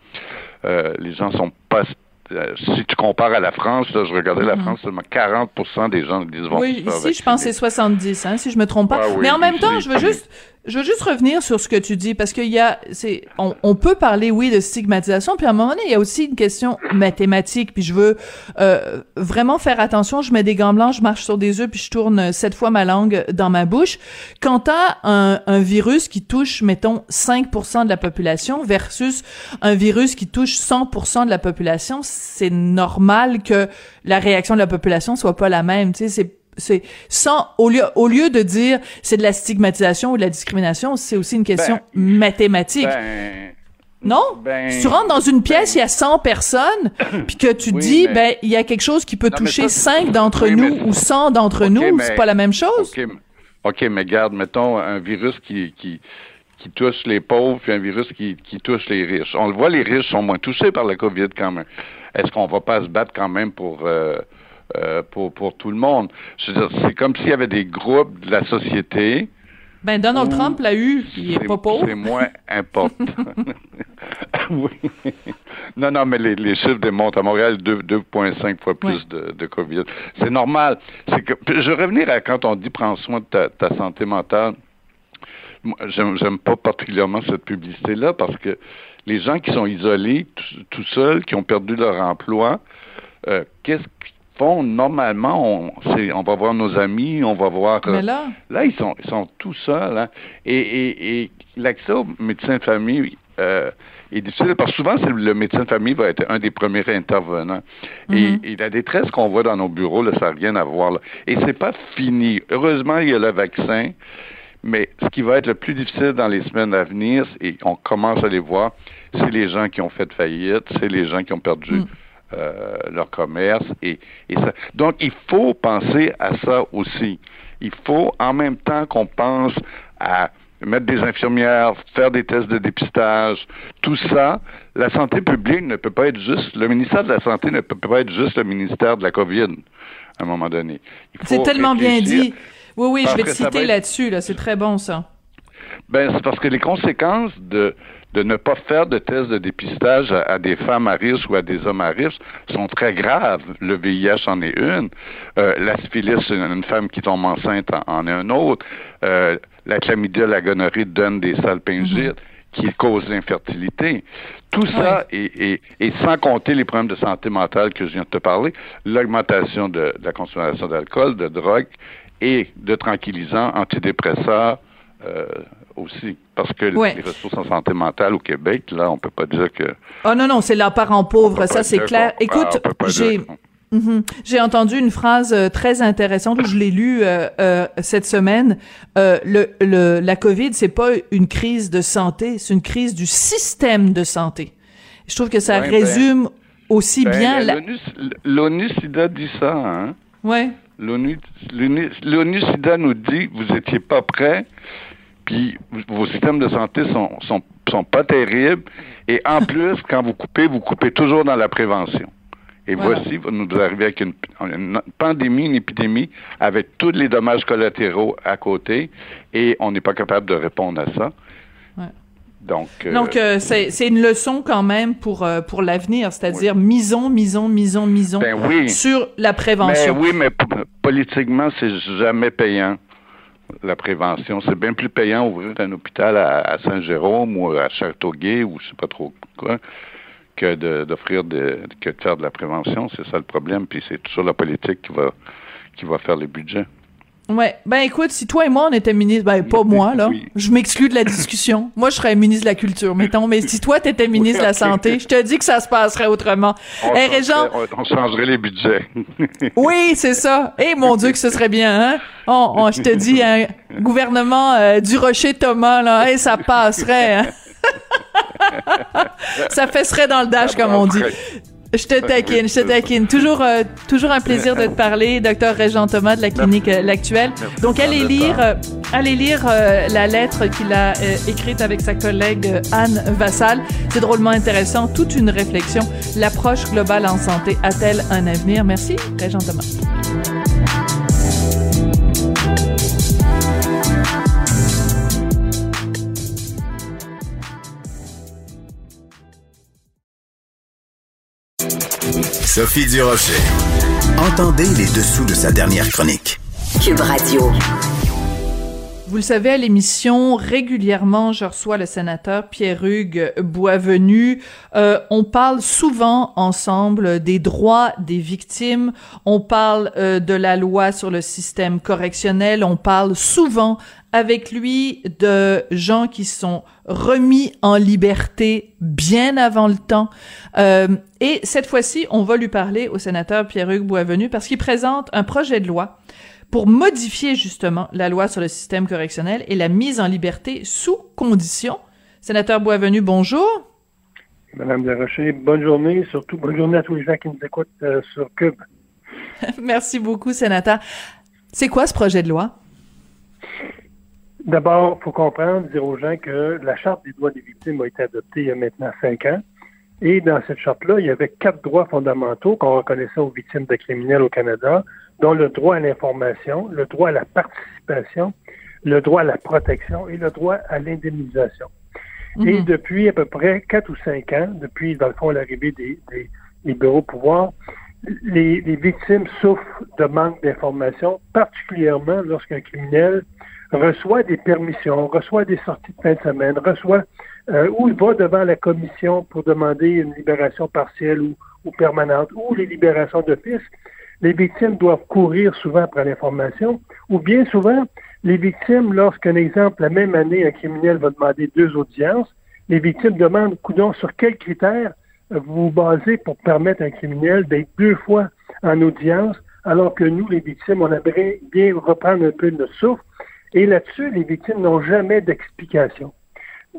Euh, les gens sont pas euh, si tu compares à la France, je regardais la mm-hmm. France, seulement 40% des gens disent Oui, ici, je pense que c'est 70, hein, si je me trompe pas. Ah Mais en même temps, je veux juste je veux juste revenir sur ce que tu dis parce qu'il y a, c'est, on, on, peut parler oui de stigmatisation, puis à un moment donné il y a aussi une question mathématique. Puis je veux euh, vraiment faire attention. Je mets des gants blancs, je marche sur des œufs, puis je tourne sept fois ma langue dans ma bouche. Quand t'as un, un virus qui touche, mettons 5% de la population versus un virus qui touche 100% de la population, c'est normal que la réaction de la population soit pas la même. Tu sais, c'est c'est sans au lieu au lieu de dire c'est de la stigmatisation ou de la discrimination, c'est aussi une question Ben, mathématique. Ben, non? ben, si tu rentres dans une pièce, il y a 100 personnes, puis que tu Oui, dis, ben, il y a quelque chose qui peut Non, toucher ça, 5 d'entre oui, nous mais- ou 100 d'entre nous, mais- c'est pas la même chose. OK, mais garde, mettons un virus qui, qui, qui touche les pauvres puis un virus qui, qui touche les riches. On le voit, les riches sont moins touchés par la COVID quand même. Est-ce qu'on va pas se battre quand même pour, euh, euh, pour, pour tout le monde? C'est comme s'il y avait des groupes de la société. Ben, Donald Trump l'a eu, il est C'est- pas pauvre. C'est moins important. oui. Non, non, mais les, les chiffres démontrent à Montréal deux- 2,5 fois plus Ouais. de, de COVID. C'est normal. Que je vais revenir à quand on dit prends soin de ta, ta santé mentale. Moi, j'aime, j'aime pas particulièrement cette publicité-là parce que les gens qui sont isolés, tout, tout seuls, qui ont perdu leur emploi, euh, qu'est-ce font normalement? On, on va voir nos amis, on va voir. Mais là, Là, ils sont, ils sont tout seuls. Hein? Et, et, et l'accès au médecin de famille euh, est difficile parce que souvent, le médecin de famille va être un des premiers intervenants. et, Mhm. et la détresse qu'on voit dans nos bureaux, là, ça n'a rien à voir. Là. Et c'est pas fini. Heureusement, il y a le vaccin. Mais ce qui va être le plus difficile dans les semaines à venir, et on commence à les voir, c'est les gens qui ont fait faillite, c'est les gens qui ont perdu Mm. Euh, leur commerce. Et, et ça. Donc, il faut penser à ça aussi. Il faut, en même temps qu'on pense à mettre des infirmières, faire des tests de dépistage, tout ça, la santé publique ne peut pas être juste, le ministère de la Santé ne peut pas être juste le ministère de la COVID à un moment donné. C'est tellement bien dit. Oui, oui, je vais te citer être- là-dessus, là. C'est très bon, ça. Ben, c'est parce que les conséquences de, de ne pas faire de tests de dépistage à, à des femmes à risque ou à des hommes à risque sont très graves. Le VIH en est une. Euh, la syphilis, une, une femme qui tombe enceinte en, en est un autre. Euh, la chlamydia, la gonorrhée donne des salpingites qui causent l'infertilité. Tout ça, et, et, et sans compter les problèmes de santé mentale que je viens de te parler, l'augmentation de, de la consommation d'alcool, de drogue et de tranquillisants, antidépresseurs, euh, aussi. Parce que Ouais. les ressources en santé mentale au Québec, là, on peut pas dire que. Oh non, non, c'est la parent on pauvre, ça c'est clair. Écoute, j'ai... Mhm. J'ai entendu une phrase euh, très intéressante, je l'ai lue euh, euh, cette semaine. Euh, le, le, la COVID, c'est pas une crise de santé, c'est une crise du système de santé. Je trouve que ça ben, résume aussi Ben, bien... La... l'ONU, l'ONU SIDA dit ça, hein? Ouais. L'ONU SIDA nous dit vous étiez pas prêts, puis vos systèmes de santé sont, sont, sont pas terribles, et en plus, quand vous coupez, vous coupez toujours dans la prévention. Et Voilà. voici, vous nous arrivez avec une, une pandémie, une épidémie, avec tous les dommages collatéraux à côté, et on n'est pas capable de répondre à ça. Ouais. Donc, euh, Donc euh, c'est une leçon quand même pour euh, pour l'avenir, c'est-à-dire misons, misons, misons, misons ben oui. sur la Mais prévention. oui, mais politiquement, c'est jamais payant, la prévention. C'est bien plus payant ouvrir un hôpital à, Saint-Jérôme ou à Châteauguay ou je sais pas trop quoi que d'offrir de, que de faire de la prévention. C'est ça le problème. Puis c'est toujours la politique qui va qui va faire les budgets. Ouais. Ben écoute, si toi et moi on était ministre, ben pas moi là, Oui. je m'exclus de la discussion. moi je serais ministre de la culture, mettons. Mais si toi t'étais ministre de la santé, je te dis que ça se passerait autrement. On, Hey, changerait, Régent, on, on changerait les budgets. oui, c'est ça. Eh mon Dieu que ce serait bien, hein? On, on- je te dis, un gouvernement euh, du Rocher Thomas là, eh, ça passerait. Hein? ça fesserait dans le dash comme on dit. Je te taquine, je te taquine. Toujours, euh, toujours un plaisir de te parler, docteur Régent Thomas de la clinique euh, L'Actuelle. Donc, allez lire, euh, allez lire euh, la lettre qu'il a écrite avec sa collègue Anne Vassal. C'est drôlement intéressant, toute une réflexion. L'approche globale en santé a-t-elle un avenir? Merci, Régent Thomas. Sophie Durocher. Entendez les dessous de sa dernière chronique. Cube Radio. Vous le savez, à l'émission, régulièrement, je reçois le sénateur Pierre-Hugues Boisvenu. Euh, on parle souvent ensemble des droits des victimes. On parle euh, de la loi sur le système correctionnel. On parle souvent avec lui de gens qui sont remis en liberté bien avant le temps. Euh, et cette fois-ci, on va lui parler au sénateur Pierre-Hugues Boisvenu parce qu'il présente un projet de loi pour modifier justement la loi sur le système correctionnel et la mise en liberté sous condition. Sénateur Boisvenu, bonjour. Madame Desrochers, bonne journée, surtout bonne journée à tous les gens qui nous écoutent euh, sur Cube. Merci beaucoup, sénateur. C'est quoi ce projet de loi? D'abord, il faut comprendre, dire aux gens que la Charte des droits des victimes a été adoptée il y a maintenant cinq ans. Et dans cette charte-là, il y avait quatre droits fondamentaux qu'on reconnaissait aux victimes de criminels au Canada, dont le droit à l'information, le droit à la participation, le droit à la protection et le droit à l'indemnisation. Et mhm. depuis à peu près quatre ou cinq ans, depuis, dans le fond, l'arrivée des, des, bureaux pouvoir, les, les victimes souffrent de manque d'information, particulièrement lorsqu'un criminel reçoit des permissions, reçoit des sorties de fin de semaine, reçoit euh, ou il va devant la commission pour demander une libération partielle ou, permanente, ou les libérations d'office, les victimes doivent courir souvent après l'information, ou bien souvent, les victimes, lorsqu'un exemple, la même année, un criminel va demander deux audiences, les victimes demandent, coudon, sur quels critères vous vous basez pour permettre à un criminel d'être deux fois en audience, alors que nous, les victimes, on aimerait bien reprendre un peu notre souffle. Et là-dessus, les victimes n'ont jamais d'explication.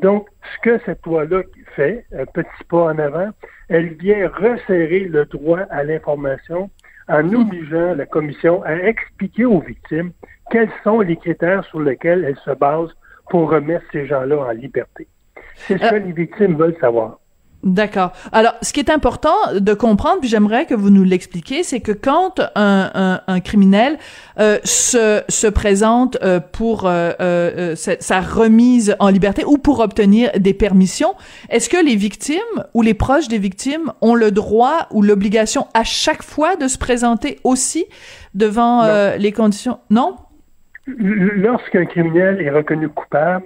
Donc, ce que cette loi-là fait, un petit pas en avant, elle vient resserrer le droit à l'information en obligeant la commission à expliquer aux victimes quels sont les critères sur lesquels elle se base pour remettre ces gens-là en liberté. C'est ce que euh, les victimes veulent savoir. D'accord. Alors, ce qui est important de comprendre, puis j'aimerais que vous nous l'expliquiez, c'est que quand un, un, un criminel euh, se, se présente euh, pour euh, euh sa remise en liberté ou pour obtenir des permissions, est-ce que les victimes ou les proches des victimes ont le droit ou l'obligation à chaque fois de se présenter aussi devant les conditions? Non? Lorsqu'un criminel est reconnu coupable,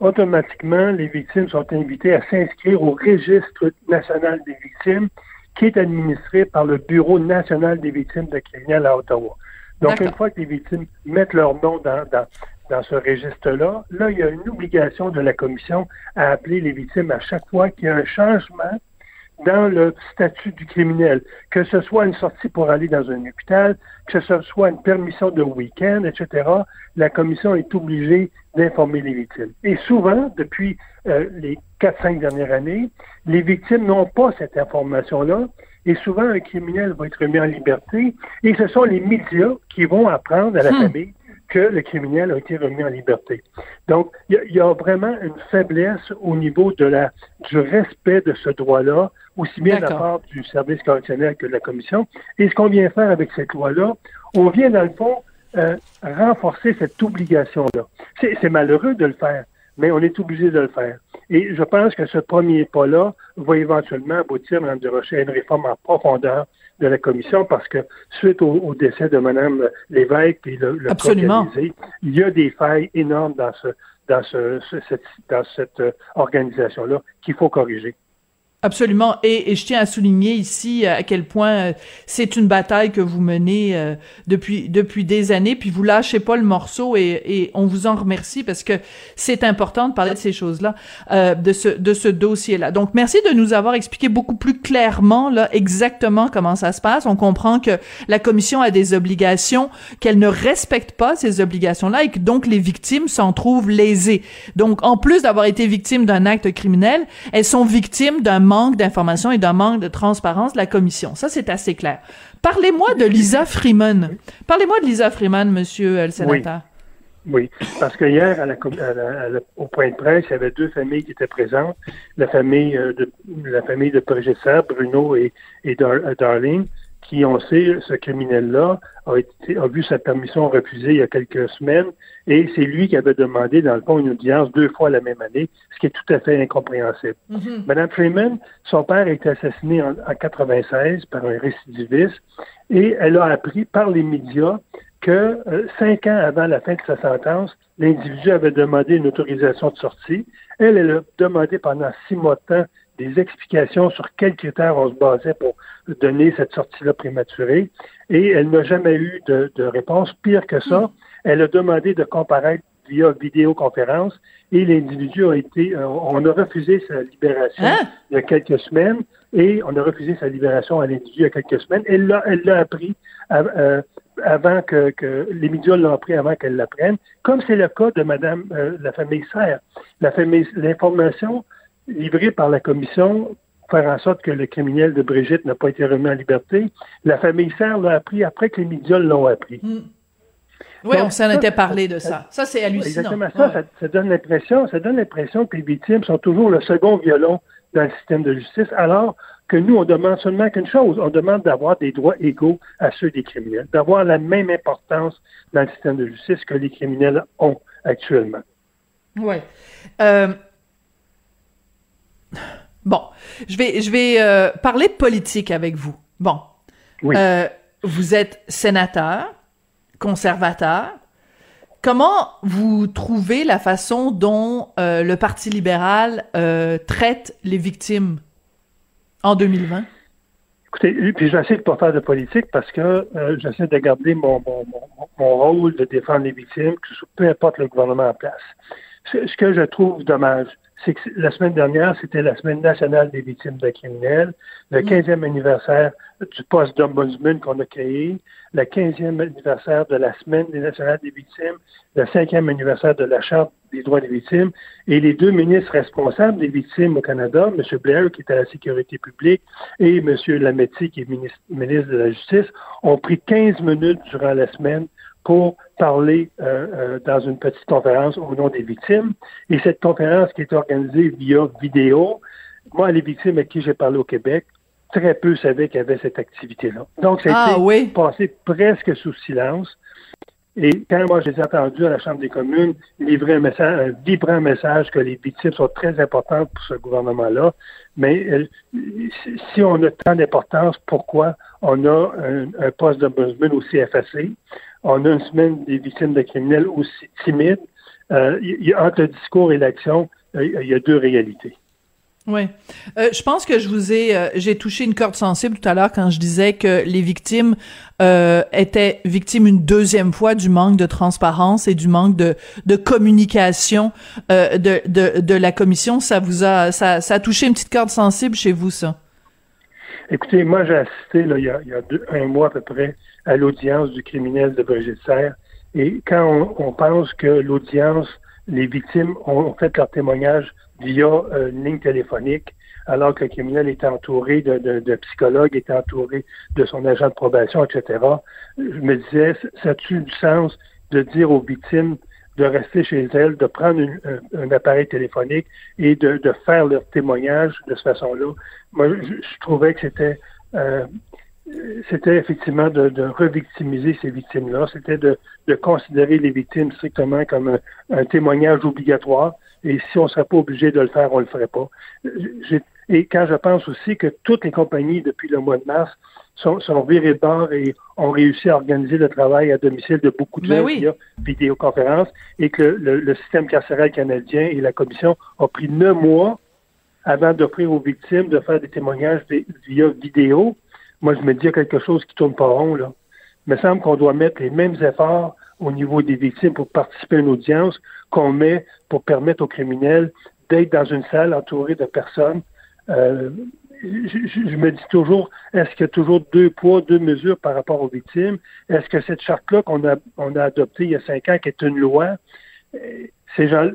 automatiquement, les victimes sont invitées à s'inscrire au registre national des victimes qui est administré par le Bureau national des victimes de criminels à Ottawa. Donc, une fois que les victimes mettent leur nom dans, dans, dans ce registre-là, là, il y a une obligation de la Commission à appeler les victimes à chaque fois qu'il y a un changement dans le statut du criminel, que ce soit une sortie pour aller dans un hôpital, que ce soit une permission de week-end, etc., la commission est obligée d'informer les victimes. Et souvent, depuis euh, les 4-5 dernières années, les victimes n'ont pas cette information-là, et souvent un criminel va être remis en liberté, et ce sont les médias qui vont apprendre à la hmm. famille que le criminel a été remis en liberté. Donc, il y, a vraiment une faiblesse au niveau de la, du respect de ce droit-là, aussi bien de la part du service correctionnel que de la commission. Et ce qu'on vient faire avec cette loi-là, on vient, dans le fond, euh, renforcer cette obligation-là. C'est malheureux de le faire, mais on est obligé de le faire. Et je pense que ce premier pas-là va éventuellement aboutir, Mme Durocher, à une réforme en profondeur de la commission parce que suite au, décès de Mme Lévesque et le, le il y a des failles énormes dans ce dans ce, cette, dans cette euh, organisation-là qu'il faut corriger. Absolument. Et, je tiens à souligner ici euh, à quel point euh, c'est une bataille que vous menez euh, depuis depuis des années, puis vous lâchez pas le morceau et, et on vous en remercie parce que c'est important de parler de ces choses-là, de ce de ce dossier-là. Donc merci de nous avoir expliqué beaucoup plus clairement là exactement comment ça se passe. On comprend que la commission a des obligations, qu'elle ne respecte pas ces obligations-là et que donc les victimes s'en trouvent lésées. Donc en plus d'avoir été victimes d'un acte criminel, elles sont victimes d'un manque d'information et d'un manque de transparence de la commission. Ça, c'est assez clair. Parlez-moi de Lisa Freeman. Parlez-moi de Lisa Freeman, monsieur le sénateur. Oui. parce que hier, au point de presse, il y avait deux familles qui étaient présentes. La famille euh, de la famille de Bruno et, et Darling, qui, on sait, ce criminel-là a, a vu sa permission refusée il y a quelques semaines et c'est lui qui avait demandé, dans le fond, une audience deux fois la même année, ce qui est tout à fait incompréhensible. Mm-hmm. Madame Freeman, son père a été assassiné en, en 96 par un récidiviste et elle a appris par les médias que euh, cinq ans avant la fin de sa sentence, l'individu avait demandé une autorisation de sortie. Elle, elle a demandé pendant six mois de temps des explications sur quels critères on se basait pour donner cette sortie-là prématurée. Et elle n'a jamais eu de, réponse. Pire que ça, elle a demandé de comparaître via vidéoconférence et l'individu a été, euh, on a refusé sa libération hein? il y a quelques semaines et on a refusé sa libération à l'individu il y a quelques semaines. Elle l'a, elle l'a appris euh, avant que, que les médias l'ont appris avant qu'elle l'apprenne, comme c'est le cas de Madame euh, la famille Serre. La famille, l'information livrée par la commission faire en sorte que le criminel de Brigitte n'a pas été remis en liberté. La famille Serre l'a appris après que les médias l'ont appris. Hmm. Oui, on s'en était parlé de ça. Ça, c'est hallucinant. Exactement ça, ça, donne l'impression, ça donne l'impression que les victimes sont toujours le second violon dans le système de justice, alors que nous, on demande seulement qu'une chose, on demande d'avoir des droits égaux à ceux des criminels, d'avoir la même importance dans le système de justice que les criminels ont actuellement. Oui. Euh, bon, je vais, je vais euh, parler de politique avec vous. Bon. Oui. Euh, vous êtes sénateur, conservateur. Comment vous trouvez la façon dont le Parti libéral traite les victimes en 2020? Écoutez, puis j'essaie de pas faire de politique parce que euh, j'essaie de garder mon, mon, mon, rôle de défendre les victimes, peu importe le gouvernement en place. Ce, que je trouve dommage, c'est que la semaine dernière, c'était la semaine nationale des victimes de criminels, le 15e mm. anniversaire du poste d'ombudsman qu'on a créé, le 15e anniversaire de la semaine nationale des victimes, le 5e anniversaire de la Charte des droits des victimes, et les deux ministres responsables des victimes au Canada, M. Blair, qui est à la sécurité publique, et M. Lametti, qui est ministre, ministre de la Justice, ont pris 15 minutes durant la semaine pour parler euh, euh, dans une petite conférence au nom des victimes. Et cette conférence qui est organisée via vidéo, moi, les victimes avec qui j'ai parlé au Québec, très peu savaient qu'il y avait cette activité-là. Donc, ça a ah, été passé presque sous silence. Et quand moi, j'ai entendu à la Chambre des communes livrer un message, un vibrant message que les victimes sont très importantes pour ce gouvernement-là, mais si on a tant d'importance, pourquoi on a un, un poste d'ombudsman aussi effacé? On a une semaine des victimes de criminels aussi timide. Euh, y, entre le discours et l'action, euh, il y a deux réalités. Oui. Euh, je pense que je vous ai, euh, j'ai touché une corde sensible tout à l'heure quand je disais que les victimes euh, étaient victimes une deuxième fois du manque de transparence et du manque de, de communication de, de, de la commission. Ça vous a, ça, ça a touché une petite corde sensible chez vous, ça? Écoutez, moi j'ai assisté là, il y a, il y a deux, un mois à peu près à l'audience du criminel de Brigitte. Et quand on, on pense que l'audience, les victimes ont fait leur témoignage via euh, une ligne téléphonique, alors que le criminel était entouré de, de, de, psychologues, était entouré de son agent de probation, etc. Je me disais, ça a-tu du sens de dire aux victimes de rester chez elles, de prendre un, appareil téléphonique et de, de, faire leur témoignage de cette façon-là. Moi, je, trouvais que c'était euh, c'était effectivement de, de revictimiser ces victimes-là. C'était de, de, considérer les victimes strictement comme un, un témoignage obligatoire. Et si on ne serait pas obligé de le faire, on ne le ferait pas. Et quand je pense aussi que toutes les compagnies, depuis le mois de mars, sont, sont virées de bord et ont réussi à organiser le travail à domicile de beaucoup de ben gens via vidéoconférence et que le, système carcéral canadien et la commission ont pris neuf mois avant d'offrir aux victimes de faire des témoignages via vidéo. Moi, je me dis quelque chose qui tourne pas rond, là. Il me semble qu'on doit mettre les mêmes efforts au niveau des victimes pour participer à une audience qu'on met pour permettre aux criminels d'être dans une salle entourée de personnes. Euh, je, me dis toujours, est-ce qu'il y a toujours deux poids, deux mesures par rapport aux victimes? Est-ce que cette charte-là qu'on a, a adoptée il y a cinq ans, qui est une loi, ces gens,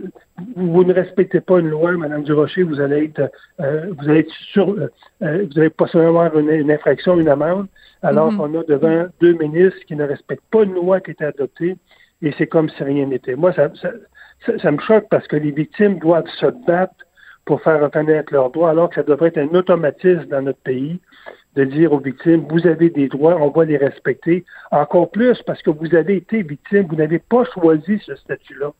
vous, ne respectez pas une loi, Madame Durocher, vous allez être, euh, vous allez être sur, euh, vous allez pas seulement avoir une, infraction, une amende, alors qu'on a devant deux ministres qui ne respectent pas une loi qui a été adoptée, et c'est comme si rien n'était. Moi, ça, ça, me choque parce que les victimes doivent se battre pour faire reconnaître leurs droits, alors que ça devrait être un automatisme dans notre pays de dire aux victimes, vous avez des droits, on va les respecter. Encore plus parce que vous avez été victime, vous n'avez pas choisi ce statut-là.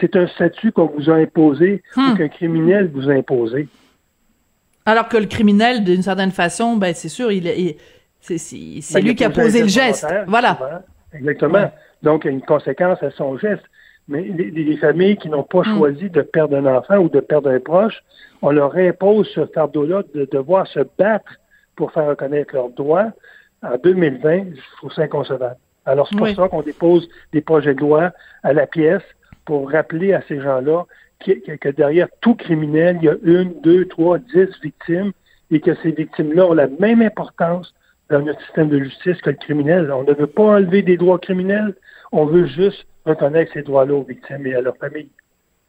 C'est un statut qu'on vous a imposé ou hmm. qu'un criminel vous a imposé. Alors que le criminel, d'une certaine façon, ben c'est sûr, il, c'est ben, lui qui a posé le geste. Voilà. Exactement. Donc, il y a une conséquence à son geste. Mais les, familles qui n'ont pas mm. choisi de perdre un enfant ou de perdre un proche, on leur impose ce fardeau-là de devoir se battre pour faire reconnaître leurs droits. En 2020, je trouve ça inconcevable. Alors, c'est pour ça qu'on dépose des projets de loi à la pièce pour rappeler à ces gens-là que, derrière tout criminel, il y a une, deux, trois, dix victimes et que ces victimes-là ont la même importance dans notre système de justice que le criminel. On ne veut pas enlever des droits criminels, on veut juste reconnaître ces droits-là aux victimes et à leurs familles.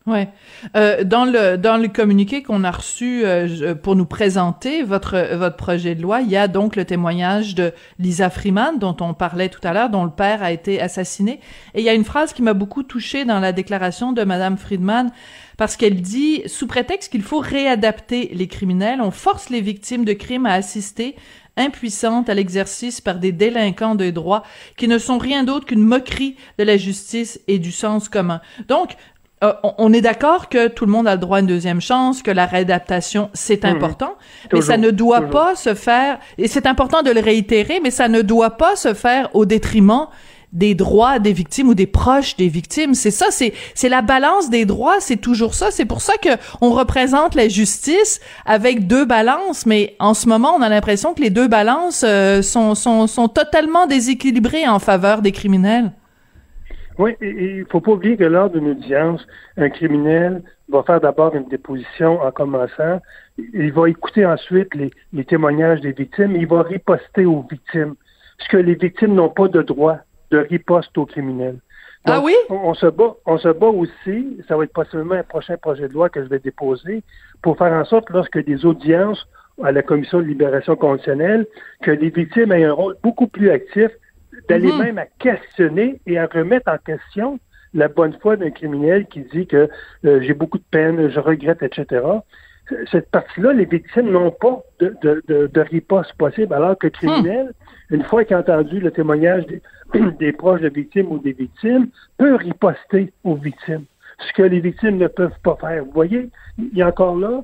Ouais. Euh, dans le dans le communiqué qu'on a reçu euh, pour nous présenter votre votre projet de loi, il y a donc le témoignage de Lisa Freeman dont on parlait tout à l'heure, dont le père a été assassiné. Et il y a une phrase qui m'a beaucoup touchée dans la déclaration de Madame Friedman parce qu'elle dit sous prétexte qu'il faut réadapter les criminels, on force les victimes de crimes à assister impuissantes à l'exercice par des délinquants de droit qui ne sont rien d'autre qu'une moquerie de la justice et du sens commun. Donc, euh, on est d'accord que tout le monde a le droit à une deuxième chance, que la réadaptation, c'est mhm. important, mais ça ne doit pas se faire, et c'est important de le réitérer, mais ça ne doit pas se faire au détriment des droits des victimes ou des proches des victimes. C'est ça, c'est c'est la balance des droits, c'est toujours ça. C'est pour ça que on représente la justice avec deux balances, mais en ce moment, on a l'impression que les deux balances euh, sont, sont sont totalement déséquilibrées en faveur des criminels. Oui, il ne faut pas oublier que lors d'une audience, un criminel va faire d'abord une déposition en commençant. Il va écouter ensuite les, témoignages des victimes. Il va riposter aux victimes. Parce que les victimes n'ont pas de droit de riposte aux criminels. ah oui? On, se bat, on se bat aussi, ça va être possiblement un prochain projet de loi que je vais déposer, pour faire en sorte, lorsque des audiences à la Commission de libération conditionnelle, que les victimes aient un rôle beaucoup plus actif d'aller mhm. même à questionner et à remettre en question la bonne foi d'un criminel qui dit que euh, j'ai beaucoup de peine, je regrette, etc. Cette partie-là, les victimes n'ont pas de, de, de, riposte possible, alors que le criminel, hmm. une fois qu'il a entendu le témoignage des, des, proches de victimes ou des victimes, peut riposter aux victimes, ce que les victimes ne peuvent pas faire. Vous voyez, il y a encore là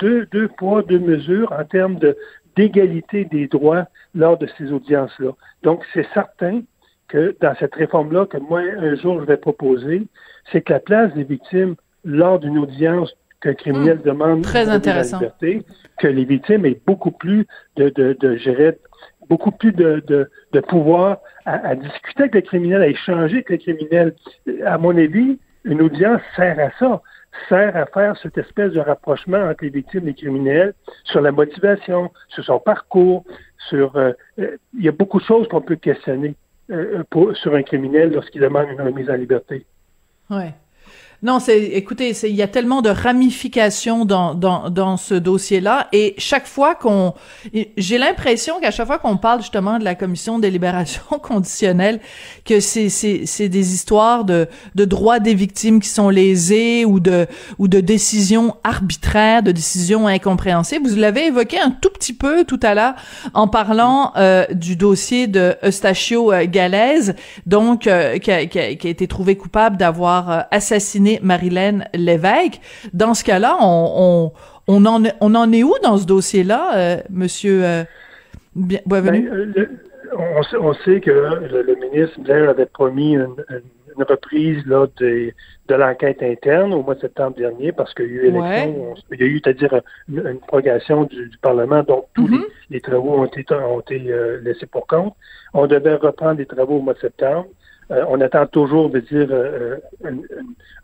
deux, deux poids, deux mesures en termes de, d'égalité des droits lors de ces audiences-là. Donc, c'est certain que dans cette réforme-là, que moi, un jour, je vais proposer, c'est que la place des victimes lors d'une audience qu'un criminel hmm. demande Très intéressant. La liberté, que les victimes aient beaucoup plus de, de, de gérer, beaucoup plus de, de, de pouvoir à, à, discuter avec le criminel, à échanger avec le criminel. À mon avis, une audience sert à ça sert à faire cette espèce de rapprochement entre les victimes et les criminels sur la motivation, sur son parcours, sur... Euh, euh, il y a beaucoup de choses qu'on peut questionner euh, pour, sur un criminel lorsqu'il demande une remise en liberté. Ouais. Non, c'est, écoutez, il y a tellement de ramifications dans, dans, dans ce dossier-là, et chaque fois qu'on, j'ai l'impression qu'à chaque fois qu'on parle justement de la commission des libérations conditionnelles, que c'est, c'est, c'est des histoires de, de droits des victimes qui sont lésés ou de, ou de décisions arbitraires, de décisions incompréhensibles. Vous l'avez évoqué un tout petit peu tout à l'heure en parlant euh, du dossier de Eustachio euh, Galaise, donc euh, qui, a, qui, a, qui a été trouvé coupable d'avoir euh, assassiné Marilène Lévesque. Dans ce cas-là, on, on, en, on en est où dans ce dossier-là, euh, monsieur euh, bien, ben, euh, on, sait, que le, ministre Blair avait promis une, reprise là, de, l'enquête interne au mois de septembre dernier parce qu'il y a eu élection, il y a eu, c'est-à-dire une, progression du, Parlement, donc tous les, mm-hmm. travaux ont été, ont été laissés pour compte. On devait reprendre les travaux au mois de septembre. Euh, on attend toujours de dire euh,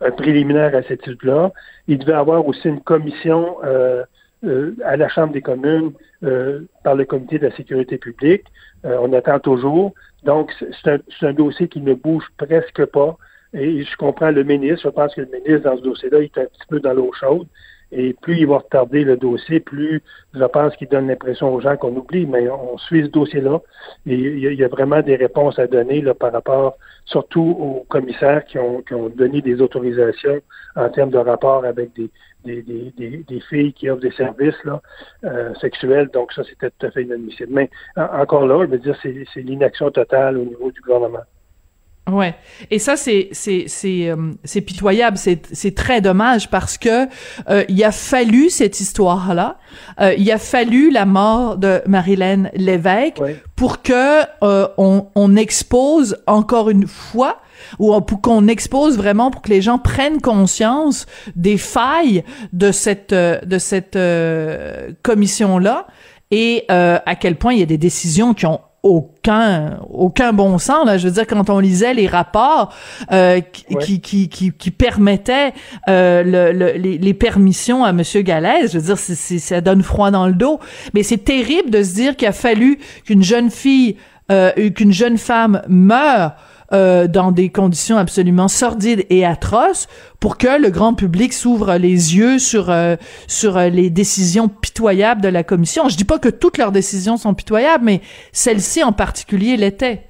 un, préliminaire à cette étude-là. Il devait avoir aussi une commission euh, à la Chambre des communes par le Comité de la sécurité publique. on attend toujours. Donc, c'est un, dossier qui ne bouge presque pas. Et je comprends le ministre. Je pense que le ministre, dans ce dossier-là, il est un petit peu dans l'eau chaude. Et plus il va retarder le dossier, plus je pense qu'il donne l'impression aux gens qu'on oublie, mais on suit ce dossier-là. Et il y, a, vraiment des réponses à donner là, par rapport surtout aux commissaires qui ont, qui ont donné des autorisations en termes de rapport avec des, des, des, des, filles qui offrent des services là, euh, sexuels. Donc ça, c'était tout à fait inadmissible. Mais encore là, je veux dire, c'est l'inaction totale au niveau du gouvernement. Ouais. Et ça c'est c'est c'est euh, c'est pitoyable, c'est c'est très dommage parce que euh, il a fallu cette histoire là, euh, il a fallu la mort de Marilyn Lévesque pour que on on expose encore une fois ou pour qu'on expose vraiment pour que les gens prennent conscience des failles de cette de cette commission là et à quel point il y a des décisions qui ont aucun aucun bon sens là. Je veux dire quand on lisait les rapports euh, qui, qui, qui qui permettaient euh, le, les, les, permissions à monsieur Galès je veux dire c'est, ça donne froid dans le dos. Mais c'est terrible de se dire qu'il a fallu qu'une jeune fille euh, qu'une jeune femme meure euh, dans des conditions absolument sordides et atroces pour que le grand public s'ouvre les yeux sur euh, sur euh, les décisions pitoyables de la commission. Je dis pas que toutes leurs décisions sont pitoyables, mais celle-ci en particulier l'était.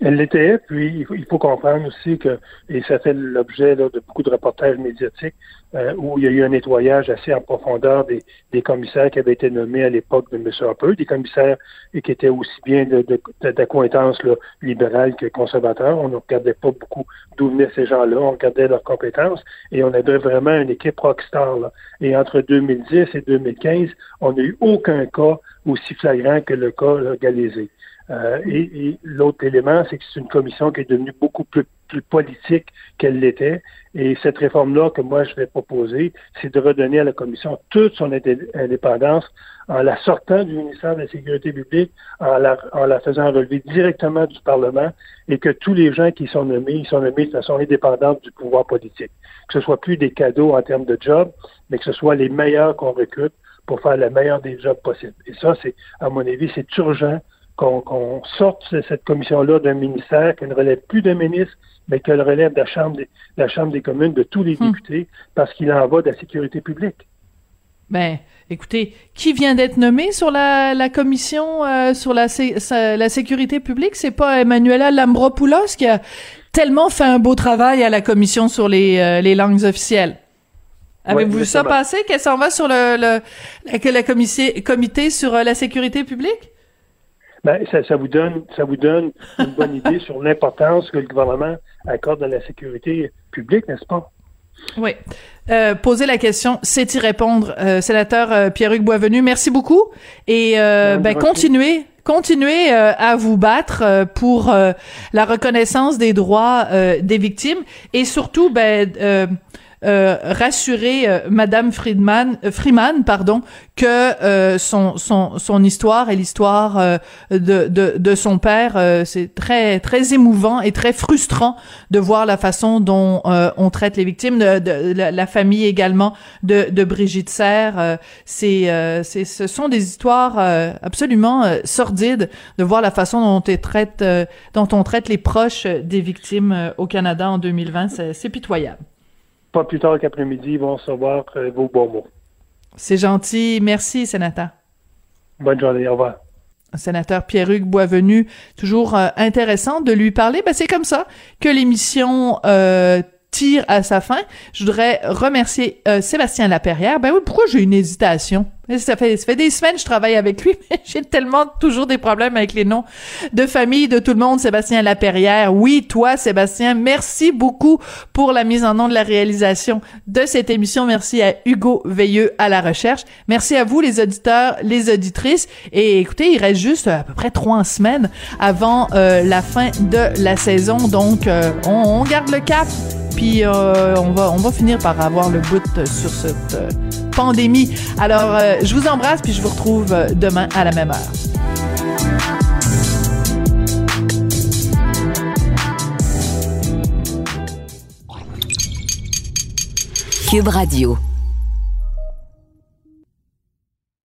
Elle l'était, puis il faut, comprendre aussi que, et ça fait l'objet de beaucoup de reportages médiatiques, euh, où il y a eu un nettoyage assez en profondeur des, commissaires qui avaient été nommés à l'époque de M. Harper, des commissaires qui étaient aussi bien d'acquaintance libérale que conservateur. On ne regardait pas beaucoup d'où venaient ces gens-là, on regardait leurs compétences, et on avait vraiment une équipe rockstar. Là. Et entre 2010 et 2015, on n'a eu aucun cas aussi flagrant que le cas là, euh, et, l'autre élément, c'est que c'est une commission qui est devenue beaucoup plus, plus politique qu'elle l'était. Et cette réforme-là que moi je vais proposer, c'est de redonner à la commission toute son indépendance en la sortant du ministère de la Sécurité publique, en la, en la faisant relever directement du Parlement et que tous les gens qui sont nommés, ils sont nommés de façon indépendante du pouvoir politique. Que ce soit plus des cadeaux en termes de job, mais que ce soit les meilleurs qu'on recrute pour faire le meilleur des jobs possibles. Et ça, c'est, à mon avis, c'est urgent qu'on sorte cette commission-là d'un ministère, qu'elle ne relève plus d'un ministre, mais qu'elle relève de la Chambre des, la Chambre des communes, de tous les hmm. députés, parce qu'il en va de la sécurité publique. Ben, écoutez, qui vient d'être nommé sur la, la commission euh, sur la, la sécurité publique? C'est pas Emmanuela Lambropoulos qui a tellement fait un beau travail à la commission sur les, euh, les langues officielles. Avez-vous vu ça passer qu'elle s'en va sur le, le, comité, comité sur euh, la sécurité publique? Ben, ça, ça, vous donne, ça vous donne une bonne idée sur l'importance que le gouvernement accorde à la sécurité publique, n'est-ce pas? Oui. Euh, poser la question, c'est y répondre. Euh, sénateur euh, Pierre-Hugues Boisvenu, merci beaucoup. Et euh, ben, continuez, continuez euh, à vous battre pour la reconnaissance des droits des victimes et surtout, ben, euh, rassurer euh, Madame Friedman, euh, Freeman, pardon, que son, son, son histoire et l'histoire de, de, de, son père, c'est très très émouvant et très frustrant de voir la façon dont on traite les victimes, de, de, la, famille également de, de Brigitte Serre. c'est, c'est, ce sont des histoires absolument sordides de voir la façon dont on traite, dont on traite les proches des victimes au Canada en 2020. C'est, c'est pitoyable pas plus tard qu'après-midi, ils vont recevoir euh, vos bons mots. C'est gentil. Merci, sénateur. Bonne journée. Au revoir. Sénateur Pierre-Hugues Boisvenu, toujours euh, intéressant de lui parler. Ben, c'est comme ça que l'émission euh, tire à sa fin. Je voudrais remercier Sébastien Laperrière. Ben oui, pourquoi j'ai une hésitation? Ça fait, ça fait des semaines que je travaille avec lui, mais j'ai tellement toujours des problèmes avec les noms de famille de tout le monde. Sébastien Laperrière. Oui, toi, Sébastien, merci beaucoup pour la mise en nom de la réalisation de cette émission. Merci à Hugo Veilleux à la recherche. Merci à vous, les auditeurs, les auditrices. Et écoutez, il reste juste à peu près trois semaines avant euh, la fin de la saison. Donc, euh, on, on, garde le cap. Puis, euh, on va, on va finir par avoir le bout sur cette pandémie. Alors, je vous embrasse puis je vous retrouve euh, demain à la même heure. Cube Radio.